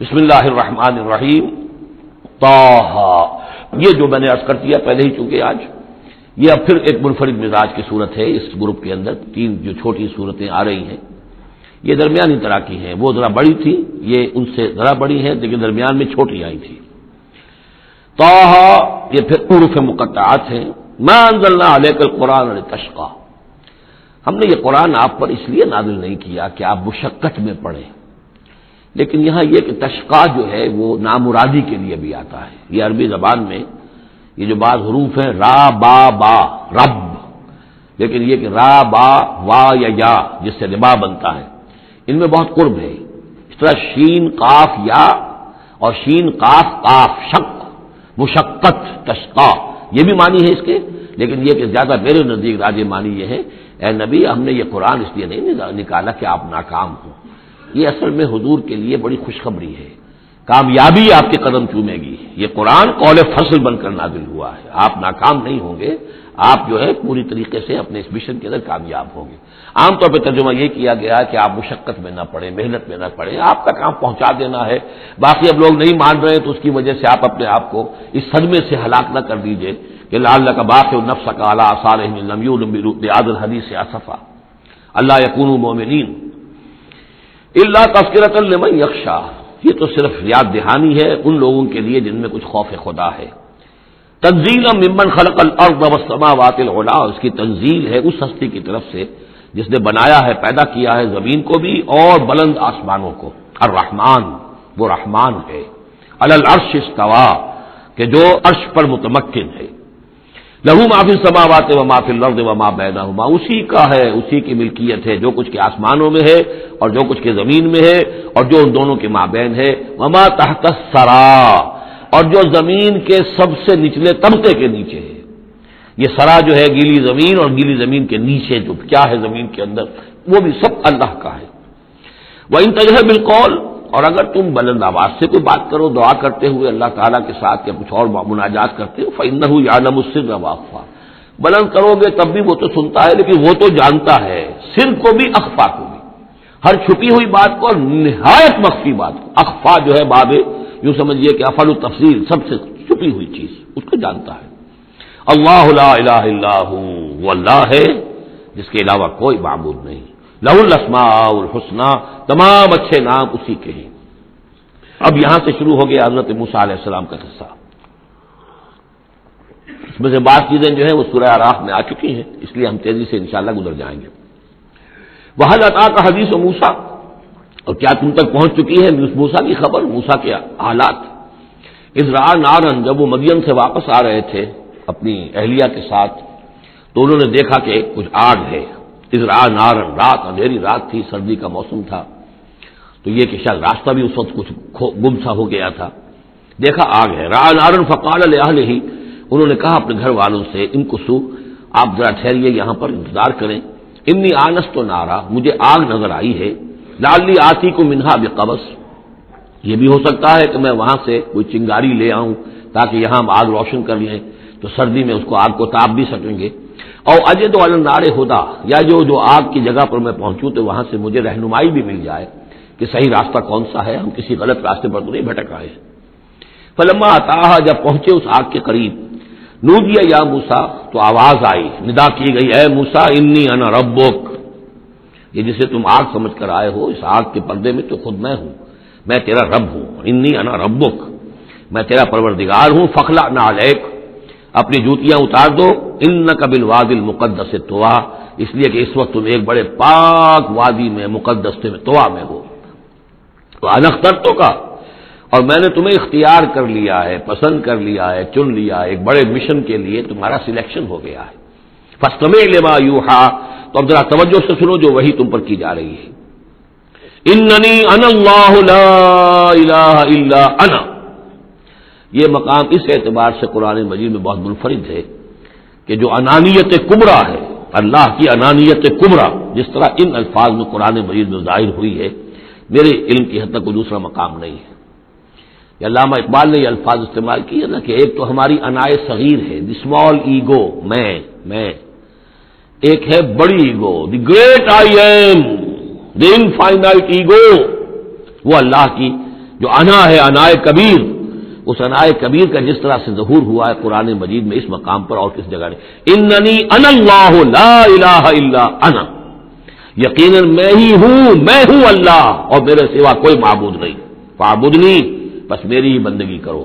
بسم اللہ الرحمن الرحیم طاہا یہ جو میں نے عرض کر دیا پہلے ہی چونکہ آج، یہ اب پھر ایک منفرد مزاج کی صورت ہے اس گروپ کے اندر، تین جو چھوٹی صورتیں آ رہی ہیں۔ یہ درمیانی طرح کی ہیں، وہ ذرا بڑی تھی، یہ ان سے ذرا بڑی ہیں، لیکن درمیان میں چھوٹی آئی تھی۔ توحا یہ پھر عرف مقطعات ہیں۔ میں انزلنا علیہ کل قرآن تشقا ہم نے یہ قرآن آپ پر اس لیے نازل نہیں کیا کہ آپ مشقت میں پڑھیں۔ لیکن یہاں یہ کہ تشقا جو ہے وہ نامرادی کے لیے بھی آتا ہے۔ یہ عربی زبان میں یہ جو بعض حروف ہیں، را، با با، رب۔ لیکن یہ کہ را، با، وا یا یا، جس سے ربا بنتا ہے۔ ان میں بہت قرب ہے۔ اس طرح شین، قاف، یا اور شین، قاف قاف شک مشقت تشقا یہ بھی مانی ہے اس کے۔ لیکن یہ کہ زیادہ میرے نزدیک راج مانی یہ ہے۔ اے نبی، ہم نے یہ قرآن اس لیے نہیں نکالا کہ آپ ناکام ہوں۔ یہ اصل میں حضور کے لیے بڑی خوشخبری ہے۔ کامیابی آپ کے قدم چومے گی۔ یہ قرآن قول فصل بن کر نازل ہوا ہے۔ آپ ناکام نہیں ہوں گے۔ آپ جو ہے پوری طریقے سے اپنے اس مشن کے اندر کامیاب ہوں گے۔ عام طور پہ ترجمہ یہ کیا گیا کہ آپ مشقت میں نہ پڑیں، محنت میں نہ پڑیں۔ آپ کا کام پہنچا دینا ہے۔ باقی اب لوگ نہیں مان رہے ہیں تو اس کی وجہ سے آپ اپنے آپ کو اس صدمے سے ہلاک نہ کر دیجیے کہ لال کا باق نفس کا اعلیٰ آسار حدیث صفا اللہ یقون مومنین۔ اللہ تذکرت المن یکشا یہ تو صرف یاد دہانی ہے ان لوگوں کے لیے جن میں کچھ خوف خدا ہے۔ تنزیل ممن خلق الارض والسماوات العلا۔ اس کی تنزیل ہے اس ہستی کی طرف سے جس نے بنایا ہے، پیدا کیا ہے زمین کو بھی اور بلند آسمانوں کو۔ الرحمن، وہ رحمان ہے۔ الرش استوا، کہ جو عرش پر متمکن ہے۔ لہو معافی سماوات و معافی لفظ و ماں بینا اسی کا ہے، اسی کی ملکیت ہے، جو کچھ کے آسمانوں میں ہے اور جو کچھ کے زمین میں ہے اور جو ان دونوں کے ماں بین ہے وما تحت سرا اور جو زمین کے سب سے نچلے طبقے کے نیچے ہے۔ یہ سرا جو ہے، گیلی زمین اور گیلی زمین کے نیچے جو کیا ہے زمین کے اندر، وہ بھی سب اللہ کا ہے۔ وہ ان تجہ اور اگر تم بلند آواز سے کوئی بات کرو، دعا کرتے ہوئے اللہ تعالیٰ کے ساتھ یا کچھ اور مناجات کرتے ہو فن یادم السر وافا بلند کرو گے تب بھی وہ تو سنتا ہے، لیکن وہ تو جانتا ہے۔ سر کو بھی اخفا کو بھی۔ ہر چھپی ہوئی بات کو اور نہایت مخفی بات کو۔ اخفا جو ہے باب، یوں سمجھیے کہ افل التفصیل سب سے چھپی ہوئی چیز، اس کو جانتا ہے۔ اللہ لا الہ الا وہ اللہ ہے، جس کے علاوہ کوئی معبود نہیں۔ لہ الاسماء الحسنہ تمام اچھے نام اسی کے ہیں۔ اب یہاں سے شروع ہو گیا حضرت موسا علیہ السلام کا قصہ۔ اس میں سے بعض چیزیں جو ہیں وہ سورہ راہ میں آ چکی ہیں، اس لیے ہم تیزی سے انشاءاللہ گزر جائیں گے۔ وہ عطا کا حدیث و موسا اور کیا تم تک پہنچ چکی ہے موسا کی خبر موسا کے حالات ازرا نارن جب وہ مدین سے واپس آ رہے تھے اپنی اہلیہ کے ساتھ، تو انہوں نے دیکھا کہ کچھ آگ ہے۔ ازرا نارن رات اندھیری رات تھی، سردی کا موسم تھا۔ تو یہ کہ شاید راستہ بھی اس وقت کچھ گم سا ہو گیا تھا۔ دیکھا آگ ہے۔ را نارن فقال اہل ہی انہوں نے کہا اپنے گھر والوں سے، ان کو سو، آپ ذرا ٹھہریے یہاں پر، انتظار کریں۔ امنی آنس تو نارا۔ مجھے آگ نظر آئی ہے۔ لالی آتی کو منہا بے یہ بھی ہو سکتا ہے کہ میں وہاں سے کوئی چنگاری لے آؤں تاکہ یہاں ہم آگ روشن کر لیں۔ تو سردی میں اس کو آگ کو تاپ بھی سکیں گے۔ اور اجے تو نارے ہودا یا جو جو آگ کی جگہ پر میں پہنچوں تو وہاں سے مجھے رہنمائی بھی مل جائے کہ صحیح راستہ کون سا ہے، ہم کسی غلط راستے پر تو نہیں بھٹک آئے۔ فلما آتا جب پہنچے اس آگ کے قریب، نودیا یا موسا تو آواز آئی، ندا کی گئی، اے موسا انی انا ربک۔ یہ جسے تم آگ سمجھ کر آئے ہو، اس آگ کے پردے میں تو خود میں ہوں، میں تیرا رب ہوں، انی انا ربک۔ میں تیرا پروردگار ہوں فخلا نہ اپنی جوتیاں اتار دو ان قبل وادل مقدس توا اس لیے کہ اس وقت تم ایک بڑے پاک وادی میں، مقدس میں، توا میں ہو۔ تو انختر تو کا اور میں نے تمہیں اختیار کر لیا ہے، پسند کر لیا ہے، چن لیا ہے، ایک بڑے مشن کے لیے تمہارا سلیکشن ہو گیا ہے۔ فسٹم لما یو ہا تو اب ذرا توجہ سے سنو جو وہی تم پر کی جا رہی ہے۔ اننی ان اللہ لا الہ الا انا یہ مقام اس اعتبار سے قرآن مجید میں بہت منفرد ہے کہ جو انانیت کمرا ہے، اللہ کی انانیت کمرا جس طرح ان الفاظ میں قرآن مجید میں ظاہر ہوئی ہے، میرے علم کی حد تک کوئی دوسرا مقام نہیں ہے۔ یہ علامہ اقبال نے یہ الفاظ استعمال کیے نا کہ ایک تو ہماری انائے صغیر ہے، دی اسمال ایگو میں میں۔ ایک ہے بڑی ego the great I am the infinite ego وہ اللہ کی جو انا ہے، انائے کبیر۔ اس انائے کبیر کا جس طرح سے ظہور ہوا ہے قرآن مجید میں اس مقام پر اور کس جگہ نہیں۔ اننی ان اللہ لا الہ الا انا۔ یقیناً میں ہی ہوں، میں ہوں اللہ اور میرے سوا کوئی معبود نہیں۔ معبود نہیں بس میری ہی بندگی کرو،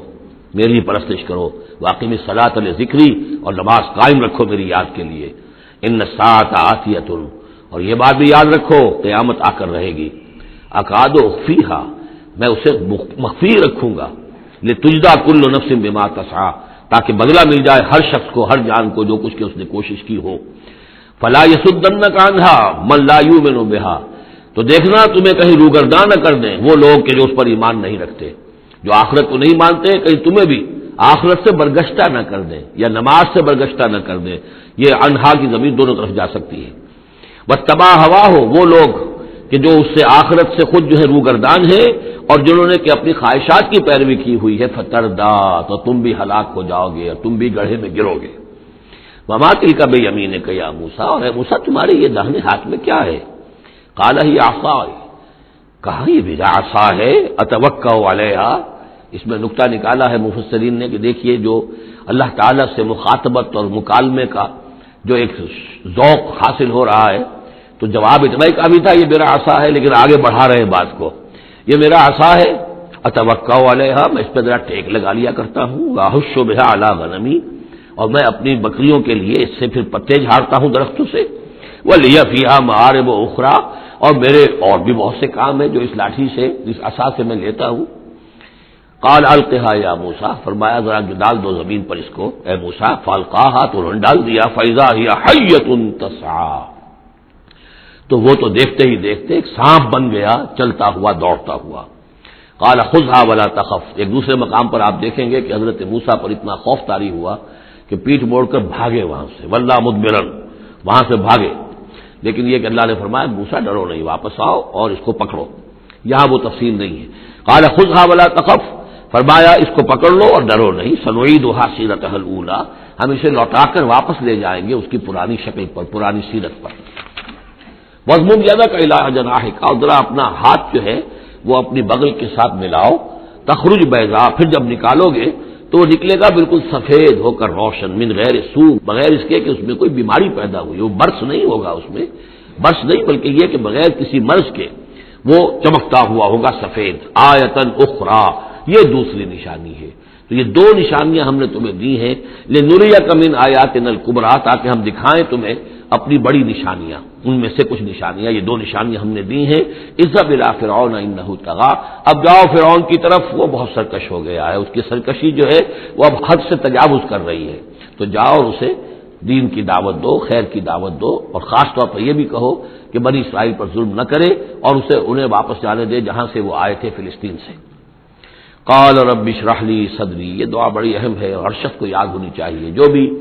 میری ہی پرستش کرو۔ واقعی میں سلاط ذکری اور نماز قائم رکھو میری یاد کے لیے۔ ان سات آتیت اور یہ بات بھی یاد رکھو، قیامت آ کر رہے گی۔ اکاد و فیحا میں اسے مخفی رکھوں گا۔ یہ تجدہ کل نفس بما تسا تاکہ بدلہ مل جائے ہر شخص کو، ہر جان کو جو کچھ کے اس نے کوشش کی ہو۔ فلا یسن کاندھا من لا میں بہا تو دیکھنا، تمہیں کہیں روگرداں نہ کر دیں وہ لوگ کہ جو اس پر ایمان نہیں رکھتے۔ جو آخرت کو نہیں مانتے، کہیں تمہیں بھی آخرت سے برگشتہ نہ کر دیں یا نماز سے برگشتہ نہ کر دیں۔ یہ انہا کی زمین دونوں طرف جا سکتی ہے۔ بس تباہ ہوا ہو وہ لوگ کہ جو اس سے آخرت سے خود جو ہے روگردان ہے اور جنہوں نے کہ اپنی خواہشات کی پیروی کی ہوئی ہے فتر دا تو تم بھی ہلاک ہو جاؤ گے اور تم بھی گڑھے میں گرو گے۔ مما کا بے یمین کیا موسا اور موسا تمہارے یہ دہنے ہاتھ میں کیا ہے؟ کالا ہی آسا کہا یہ بھی آسا ہے؟ اتوقع علیہ اس میں نقطہ نکالا ہے مفسرین نے کہ دیکھیے جو اللہ تعالی سے مخاطبت اور مکالمے کا جو ایک ذوق حاصل ہو رہا ہے تو جواب اتنا ہی کافی تھا، یہ میرا آسا ہے، لیکن آگے بڑھا رہے بات کو۔ یہ میرا آسا ہے۔ اتوقع علیہ میں اس پہ ذرا ٹیک لگا لیا کرتا ہوں۔ راہش و بحا اعلیٰ غنمی۔ اور میں اپنی بکریوں کے لیے اس سے پھر پتے جھاڑتا ہوں درختوں سے۔ وہ لیا فیا مہارے وہ اخرا اور میرے اور بھی بہت سے کام ہیں جو اس لاٹھی سے، اس اصا سے میں لیتا ہوں۔ کال القحا یا موسا فرمایا، ذرا جو ڈال دو زمین پر اس کو۔ اے موسا فالقاہ تو انہوں نے ڈال دیا۔ فیضا یا تسا تو وہ تو دیکھتے ہی دیکھتے ایک سانپ بن گیا، چلتا ہوا، دوڑتا ہوا۔ کال خزا والا تخف۔ ایک دوسرے مقام پر آپ دیکھیں گے کہ حضرت موسا پر اتنا خوف تاری ہوا کہ پیٹ موڑ کر بھاگے وہاں سے۔ ولہ مدبرن، وہاں سے بھاگے۔ لیکن یہ کہ اللہ نے فرمایا موسا ڈرو نہیں، واپس آؤ اور اس کو پکڑو۔ یہاں وہ تفصیل نہیں ہے۔ کالا خزا والا تخف۔ فرمایا، اس کو پکڑ لو اور ڈرو نہیں۔ سنوئی دوہا سیرت اولا ہم اسے لوٹا کر واپس لے جائیں گے اس کی پرانی شکل پر، پرانی سیرت پر۔ مضمون زیادہ کا علاج جناح کا ادھر اپنا ہاتھ جو ہے وہ اپنی بغل کے ساتھ ملاؤ، تخرج بیضا پھر جب نکالو گے تو وہ نکلے گا بالکل سفید ہو کر روشن، من غیر سو بغیر اس کے کہ اس میں کوئی بیماری پیدا ہوئی وہ برس نہیں ہوگا اس میں، برس نہیں، بلکہ یہ کہ بغیر کسی مرض کے وہ چمکتا ہوا ہوگا سفید۔ آیتن اخرا یہ دوسری نشانی ہے۔ تو یہ دو نشانیاں ہم نے تمہیں دی ہیں۔ لے نوریا کمن آیات نل تاکہ ہم دکھائیں تمہیں اپنی بڑی نشانیاں، ان میں سے کچھ نشانیاں، یہ دو نشانیاں ہم نے دی ہیں۔ عزت بلا فرعون ان تغا اب جاؤ فرعون کی طرف، وہ بہت سرکش ہو گیا ہے۔ اس کی سرکشی جو ہے، وہ اب حد سے تجاوز کر رہی ہے۔ تو جاؤ اسے دین کی دعوت دو، خیر کی دعوت دو۔ اور خاص طور پر یہ بھی کہو کہ بنی اسرائیل پر ظلم نہ کرے اور اسے انہیں واپس جانے دے جہاں سے وہ آئے تھے فلسطین سے۔ قال رب اشرح لی صدری یہ دعا بڑی اہم ہے اور کو یاد ہونی چاہیے۔ جو بھی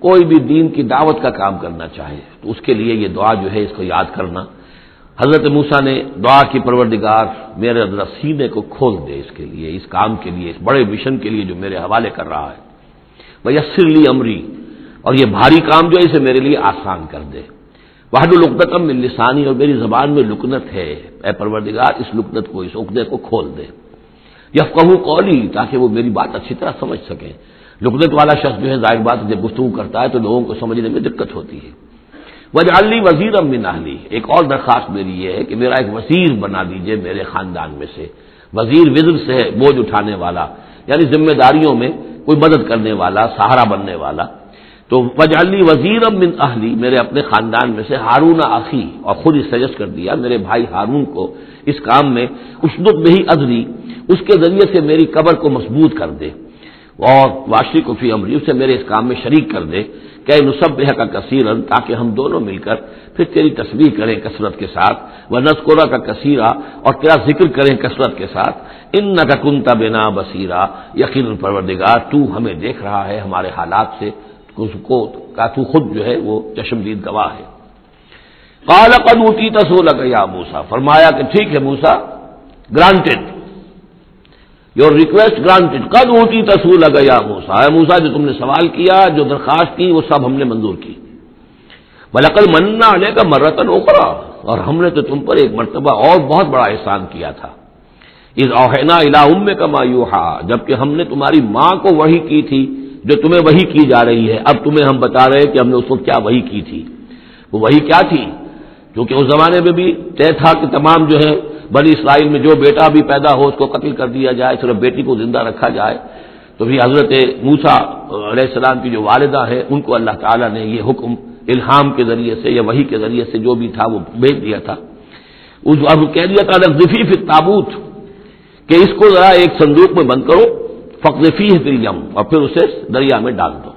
کوئی بھی دین کی دعوت کا کام کرنا چاہے تو اس کے لیے یہ دعا جو ہے اس کو یاد کرنا۔ حضرت موسا نے دعا کی، پروردگار میرے سینے کو کھول دے اس کے لیے، اس کام کے لیے، اس بڑے مشن کے لیے جو میرے حوالے کر رہا ہے۔ وہ یسر لی امری اور یہ بھاری کام جو ہے اسے میرے لیے آسان کر دے۔ وحد القتم میں لسانی اور میری زبان میں لکنت ہے۔ اے پروردگار، اس لکنت کو، اس عقدے کو کھول دے۔ یا قولی تاکہ وہ میری بات اچھی طرح سمجھ سکیں۔ لکنت والا شخص جو ہے ظاہر بات جب گفتگو کرتا ہے تو لوگوں کو سمجھنے میں دقت ہوتی ہے۔ وجہ علی وزیر امن علی ایک اور درخواست میری یہ ہے کہ میرا ایک وزیر بنا دیجیے میرے خاندان میں سے۔ وزیر وزر سے بوجھ اٹھانے والا یعنی ذمہ داریوں میں کوئی مدد کرنے والا، سہارا بننے والا۔ تو وجالی وزیر امن اہلی میرے اپنے خاندان میں سے ہارون آخی، اور خود ہی سجسٹ کر دیا میرے بھائی ہارون کو اس کام میں اشدت میں ہی ادری اس کے ذریعے سے میری قبر کو مضبوط کر دے۔ اور واشی کو فی امری، اسے میرے اس کام میں شریک کر دے، کہ نصب کا کثیر تاکہ ہم دونوں مل کر پھر تیری تصویر کریں کثرت کے ساتھ وہ نسکورا کا کثیرہ، اور تیرا ذکر کریں کثرت کے ساتھ ان نہ کا کنتا بنا بصیرہ یقین پروردگار، تو ہمیں دیکھ رہا ہے ہمارے حالات سے کو، کا تو خود جو ہے وہ چشمدید گواہ ہے۔ کالا قدوتی تصول یا موسا فرمایا کہ ٹھیک ہے Musa granted your request granted کد اونٹی تصول گیا موسا موسا جو تم نے سوال کیا، جو درخواست کی، وہ سب ہم نے منظور کی۔ بلکل منا آنے کا مرتن اوپرا اور ہم نے تو تم پر ایک مرتبہ اور بہت بڑا احسان کیا تھا۔ اس اوہینا الا ام کا مایوہا جبکہ ہم نے تمہاری ماں کو وہی کی تھی، جو تمہیں وہی کی جا رہی ہے۔ اب تمہیں ہم بتا رہے کہ ہم نے اس کو کیا وہی کی تھی۔ وہ وہی کیا تھی؟ کیونکہ اس زمانے میں بھی طے تھا کہ تمام جو ہے بنی اسرائیل میں جو بیٹا بھی پیدا ہو اس کو قتل کر دیا جائے صرف بیٹی کو زندہ رکھا جائے۔ تو بھی حضرت موسا علیہ السلام کی جو والدہ ہے، ان کو اللہ تعالیٰ نے یہ حکم الہام کے ذریعے سے یا وہی کے ذریعے سے جو بھی تھا وہ بھیج دیا تھا۔ اب کہہ دیا تھا ذفی تابوت کہ اس کو ذرا ایک صندوق میں بند کرو فقفی فل یم اور پھر اسے دریا میں ڈال دو۔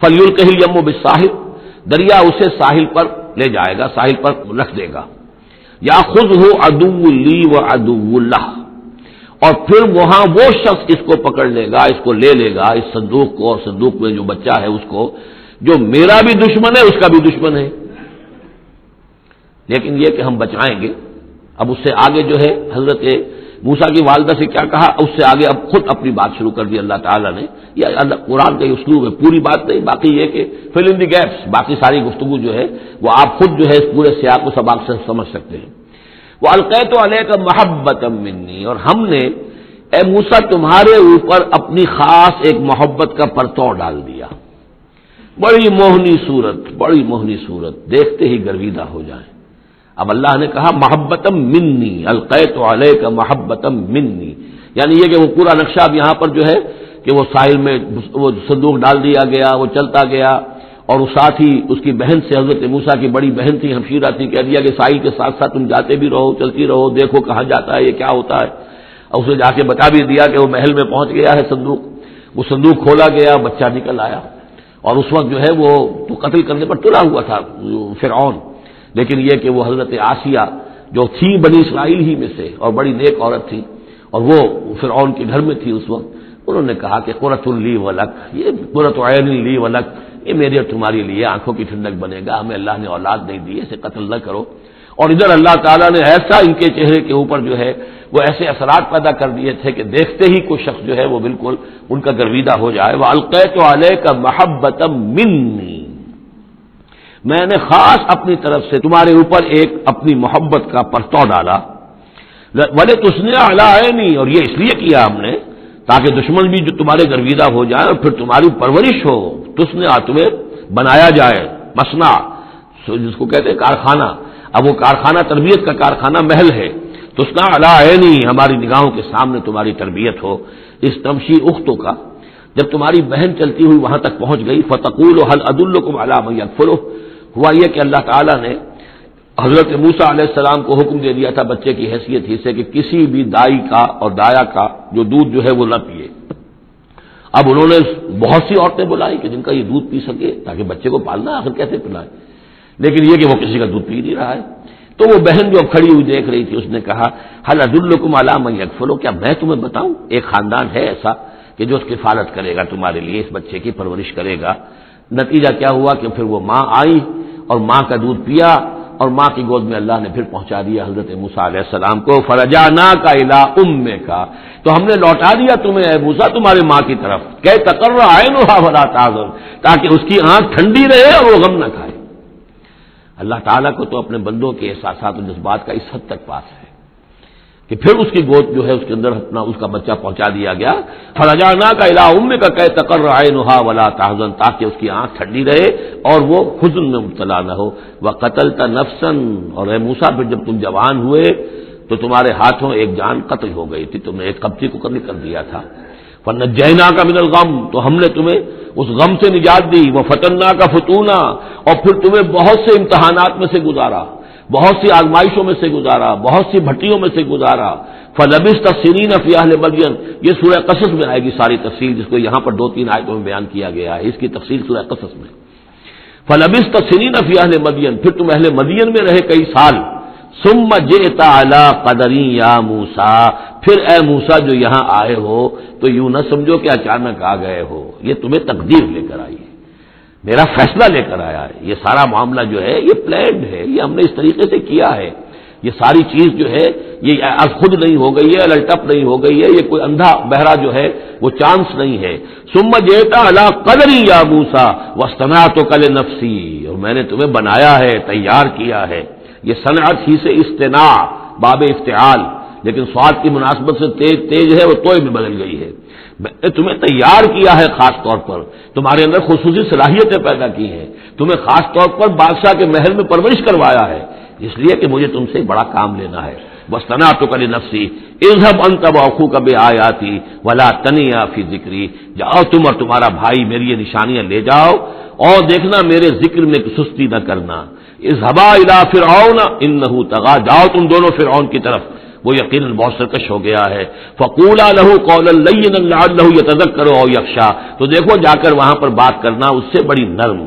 فلی الکہل یم و بساحل دریا اسے ساحل پر لے جائے گا، ساحل پر رکھ دے گا۔ یا خود ہو ادو لی و ادو اللہ اور پھر وہاں وہ شخص اس کو پکڑ لے گا، اس کو لے لے گا، اس صندوق کو، اور صندوق میں جو بچہ ہے اس کو، جو میرا بھی دشمن ہے، اس کا بھی دشمن ہے۔ لیکن یہ کہ ہم بچائیں گے، اب اس سے آگے جو ہے حضرت موسا کی والدہ سے کیا کہا؟ اس سے آگے اب خود اپنی بات شروع کر دی اللہ تعالیٰ نے۔ یا اللہ، قرآن کا اسلوب ہے پوری بات نہیں، باقی یہ کہ فل ان دی گیپس باقی ساری گفتگو جو ہے، وہ آپ خود جو ہے اس پورے سیاق کو سباق سے سمجھ سکتے ہیں۔ وہ القیت علیہ کا محبت منی اور ہم نے اے موسا تمہارے اوپر اپنی خاص ایک محبت کا پرتو ڈال دیا۔ بڑی موہنی صورت، بڑی موہنی صورت، دیکھتے ہی گرویدہ ہو جائیں۔ اب اللہ نے کہا، محبتم منی، القیت علیہ کا محبتم منی. یعنی یہ کہ وہ پورا نقشہ اب یہاں پر جو ہے کہ وہ ساحل میں وہ صندوق ڈال دیا گیا، وہ چلتا گیا اور اس ساتھ ہی اس کی بہن سے حضرت موسا کی بڑی بہن تھی ہمشیرہ تھی، کہہ دیا کہ ساحل کے ساتھ ساتھ تم جاتے بھی رہو، چلتی رہو، دیکھو کہاں جاتا ہے، یہ کیا ہوتا ہے۔ اور اسے جا کے بتا بھی دیا کہ وہ محل میں پہنچ گیا ہے صندوق، وہ صندوق کھولا گیا، بچہ نکل آیا۔ اور اس وقت جو ہے وہ تو قتل کرنے پر تلا ہوا تھا، فرعون۔ لیکن یہ کہ وہ حضرت آسیہ جو تھی بنی اسرائیل ہی میں سے اور بڑی نیک عورت تھی اور وہ فرعون کے گھر میں تھی اس وقت، انہوں نے کہا کہ قرت اللی ولک یہ قرت عین لی ولک یہ میرے اور تمہاری لیے آنکھوں کی ٹھنڈک بنے گا، ہمیں اللہ نے اولاد نہیں دی، اسے قتل نہ کرو۔ اور ادھر اللہ تعالیٰ نے ایسا ان کے چہرے کے اوپر جو ہے، وہ ایسے اثرات پیدا کر دیے تھے کہ دیکھتے ہی کوئی شخص جو ہے، وہ بالکل ان کا گرویدہ ہو جائے۔ وہ القیت علیہ کا محبت منی میں نے خاص اپنی طرف سے تمہارے اوپر ایک اپنی محبت کا پرتو ڈالا۔ بڑے تس نے ہے نہیں اور یہ اس لیے کیا ہم نے؟ تاکہ دشمن بھی جو تمہارے گرویدہ ہو جائے اور پھر تمہاری پرورش ہو۔ تس نے تمہیں بنایا جائے۔ مسنا جس کو کہتے ہیں کارخانہ۔ اب وہ کارخانہ، تربیت کا کارخانہ محل ہے۔ تو اس کا ہے نہیں ہماری نگاہوں کے سامنے تمہاری تربیت ہو۔ اس تمشی اختوں کا جب تمہاری بہن چلتی ہوئی وہاں تک پہنچ گئی، فتقول و حل عد الکم علام فلو ہوا یہ کہ اللہ تعالیٰ نے حضرت موسا علیہ السلام کو حکم دے دیا تھا بچے کی حیثیت ہی سے کہ کسی بھی دائی کا اور دایا کا جو دودھ جو ہے وہ نہ پیے۔ اب انہوں نے بہت سی عورتیں بلائی کہ جن کا یہ دودھ پی سکے تاکہ بچے کو پالنا آخر کیسے پلائے۔ لیکن یہ کہ وہ کسی کا دودھ پی نہیں رہا ہے۔ تو وہ بہن جو اب کھڑی ہوئی دیکھ رہی تھی، اس نے کہا حل عد الکم علام اکفلو کیا میں تمہیں بتاؤں، ایک خاندان ہے ایسا کہ جو اس کی کرے گا تمہارے لیے، اس بچے کی پرورش کرے گا۔ نتیجہ کیا ہوا کہ پھر وہ ماں آئی اور ماں کا دودھ پیا اور ماں کی گود میں اللہ نے پھر پہنچا دیا حضرت موسا علیہ السلام کو فرجانا کا الا ام کا تو ہم نے لوٹا دیا تمہیں، اے موسا تمہارے ماں کی طرف۔ کہ تقرر آئے نو بلا تاضر تاکہ اس کی آنکھ ٹھنڈی رہے اور وہ غم نہ کھائے۔ اللہ تعالیٰ کو تو اپنے بندوں کے احساسات و جذبات کا اس حد تک پاس ہے۔ کہ پھر اس کی گود جو ہے اس کے اندر اپنا اس کا بچہ پہنچا دیا گیا۔ فراجانہ کا علا ام کا کہ تقر رائے نہا ولا تاحزن تاکہ اس کی آنکھ ٹھنڈی رہے اور وہ حزن میں مبتلا نہ ہو۔ وہ قتل تا نفسن اور اے موسا پھر جب تم جوان ہوئے تو تمہارے ہاتھوں ایک جان قتل ہو گئی تھی۔ تم نے ایک قبضے کو قتل کر دیا تھا۔ ورنہ جینا کا من الغم۔ تو ہم نے تمہیں اس غم سے نجات دی۔ وہ فتنا کا فتونا۔ اور پھر تمہیں بہت سے امتحانات میں سے گزارا۔ بہت سی آزمائشوں میں سے گزارا، بہت سی بھٹیوں میں سے گزارا۔ فلبس تفسرین فیاح مدین یہ سورہ قصص میں آئے گی ساری تفصیل، جس کو یہاں پر دو تین آیتوں میں بیان کیا گیا ہے۔ اس کی تفصیل سورہ قصص میں۔ فلبس تفسرین فیاح مدین پھر تم اہل مدین میں رہے کئی سال۔ سم جیتا قدری یا موسا پھر اے موسا جو یہاں آئے ہو، تو یوں نہ سمجھو کہ اچانک آ گئے ہو۔ یہ تمہیں تقدیر لے کر آئی ہے۔ میرا فیصلہ لے کر آیا ہے۔ یہ سارا معاملہ جو ہے، یہ پلانڈ ہے۔ یہ ہم نے اس طریقے سے کیا ہے۔ یہ ساری چیز جو ہے، یہ خود نہیں ہو گئی ہے الٹپ نہیں ہو گئی ہے۔ یہ کوئی اندھا بہرا جو ہے، وہ چانس نہیں ہے۔ سم جیتا اللہ قدری یا موسا وسطنا تو کل نفسی اور میں نے تمہیں بنایا ہے، تیار کیا ہے۔ یہ صنعت ہی سے استنا باب افتعال۔ لیکن سواد کی مناسبت سے تیز تیز ہے وہ توئے میں بدل گئی ہے۔ میں نے تمہیں تیار کیا ہے خاص طور پر۔ تمہارے اندر خصوصی صلاحیتیں پیدا کی ہیں۔ تمہیں خاص طور پر بادشاہ کے محل میں پرورش کروایا ہے۔ اس لیے کہ مجھے تم سے بڑا کام لینا ہے۔ بس تنا تو کری نفسی ازب ان تب اوقو کبھی آیا تھی ولا تنیا فی ذکری جاؤ تم اور تمہارا بھائی میری یہ نشانیاں لے جاؤ۔ اور دیکھنا میرے ذکر میں سستی نہ کرنا۔ اس ہبا الا فرعون ان تغا جاؤ تم دونوں فرعون کی طرف۔ وہ یقیناً بہت سرکش ہو گیا ہے۔ فقولا لہو قول لہو یہ کرو او یکشا۔ تو دیکھو، جا کر وہاں پر بات کرنا اس سے بڑی نرم۔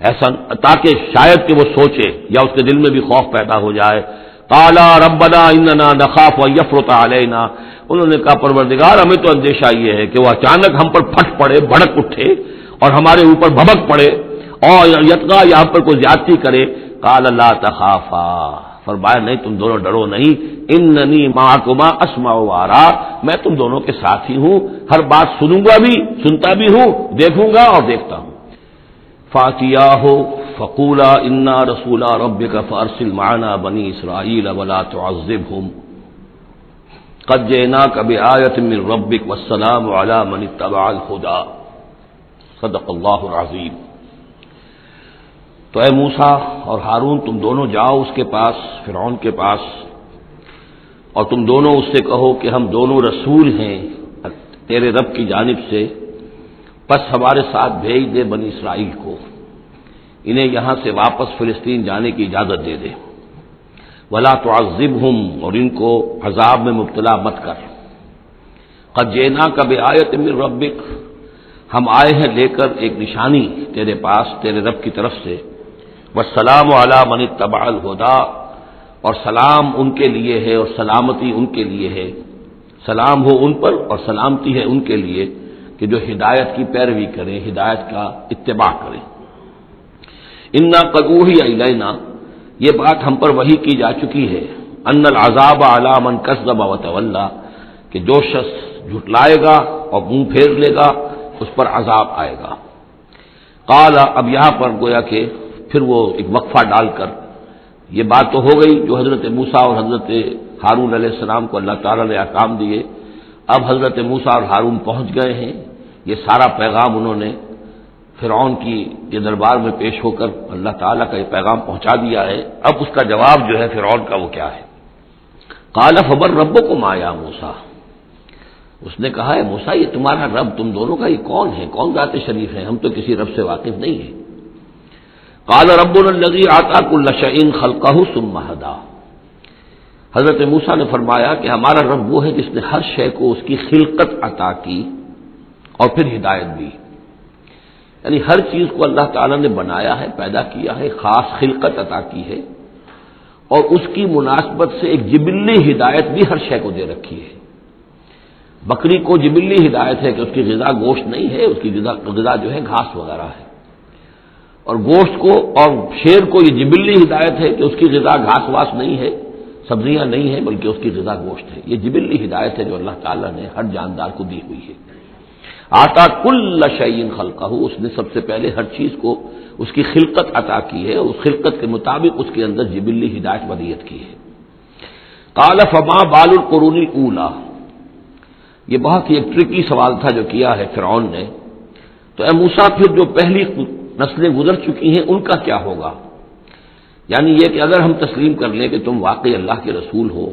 ایسا تاکہ شاید کہ وہ سوچے یا اس کے دل میں بھی خوف پیدا ہو جائے۔ کالا ربنا اننا نخاف و یفرت علینا انہوں نے کہا، پروردگار، ہمیں تو اندیشہ یہ ہے کہ وہ اچانک ہم پر پھٹ پڑے، بھڑک اٹھے اور ہمارے اوپر بھبک پڑے اور یتگا یہاں پر کوئی زیادتی کرے۔ کال اللہ تخافا۔ فرمایا، نہیں، تم دونوں ڈرو نہیں ان ننی ماں اسما وارا میں تم دونوں کے ساتھ ہی ہوں، ہر بات سنوں گا بھی، سنتا بھی ہوں، دیکھوں گا اور دیکھتا ہوں۔ فاتیا ہو فقولا، انا رسولا رب کا فارسل مانا بنی اسرائیل ولا تعذب ہوں قد جینا کب آیت من ربک والسلام علی من اتبع الخدا صدق اللہ العظیم۔ تو اے موسا اور ہارون، تم دونوں جاؤ اس کے پاس، فرعون کے پاس، اور تم دونوں اس سے کہو کہ ہم دونوں رسول ہیں تیرے رب کی جانب سے بس ہمارے ساتھ بھیج دے بنی اسرائیل کو۔ انہیں یہاں سے واپس فلسطین جانے کی اجازت دے دے۔ ولا تو ہوں اور ان کو عذاب میں مبتلا مت کر۔ قجینا کب آیت من ربک ہم آئے ہیں لے کر ایک نشانی تیرے پاس، تیرے رب کی طرف سے۔ سلام والا من تبا الہدا، اور سلام ان کے لیے ہے اور سلامتی ان کے لیے ہے۔ سلام ہو ان پر اور سلامتی ہے ان کے لیے کہ جو ہدایت کی پیروی کریں، ہدایت کا اتباع کریں۔ انا قگوہی علینا یہ بات ہم پر وہی کی جا چکی ہے۔ ان العذاب علا من کسب و کہ جو شخص جھٹلائے گا اور منہ پھیر لے گا، اس پر عذاب آئے گا۔ کالا اب یہاں پر گویا کہ پھر وہ ایک وقفہ ڈال کر یہ بات تو ہو گئی جو حضرت موسا اور حضرت ہارون علیہ السلام کو اللہ تعالیٰ نے احکام دیے۔ اب حضرت موسا اور ہارون پہنچ گئے ہیں۔ یہ سارا پیغام انہوں نے فرعون کی یہ دربار میں پیش ہو کر اللہ تعالیٰ کا یہ پیغام پہنچا دیا ہے۔ اب اس کا جواب جو ہے فرعون کا وہ کیا ہے؟ کالا خبر ربوں کو مایا موسا اس نے کہا ہے موسا یہ تمہارا رب، تم دونوں کا یہ کون ہے؟ کون ذات شریف ہے؟ ہم تو کسی رب سے واقف نہیں ہیں۔ کال رب الزی آتا کل شعین خلقہ سمہدا حضرت موسا نے فرمایا کہ ہمارا رب وہ ہے جس نے ہر شے کو اس کی خلقت عطا کی اور پھر ہدایت دی. یعنی ہر چیز کو اللہ تعالیٰ نے بنایا ہے، پیدا کیا ہے، خاص خلقت عطا کی ہے اور اس کی مناسبت سے ایک جبلی ہدایت بھی ہر شے کو دے رکھی ہے۔ بکری کو جبلی ہدایت ہے کہ اس کی غذا گوشت نہیں ہے، اس کی غذا جو ہے، گھاس وغیرہ ہے۔ اور گوشت کو اور شیر کو، یہ جبلی ہدایت ہے کہ اس کی غذا گھاس واس نہیں ہے، سبزیاں نہیں ہیں، بلکہ اس کی غذا گوشت ہے۔ یہ جبلی ہدایت ہے جو اللہ تعالیٰ نے ہر جاندار کو دی ہوئی ہے۔ آتا کل شعین خلقہ اس نے سب سے پہلے ہر چیز کو اس کی خلقت عطا کی ہے، اس خلقت کے مطابق اس کے اندر جبلی ہدایت ودیت کی ہے۔ کال فما بال القرونی اولا یہ بہت ہی ایک ٹرکی سوال تھا جو کیا ہے فرعون نے۔ تو اے موسا پھر جو پہلی نسلیں گزر چکی ہیں، ان کا کیا ہوگا؟ یعنی یہ کہ اگر ہم تسلیم کر لیں کہ تم واقعی اللہ کے رسول ہو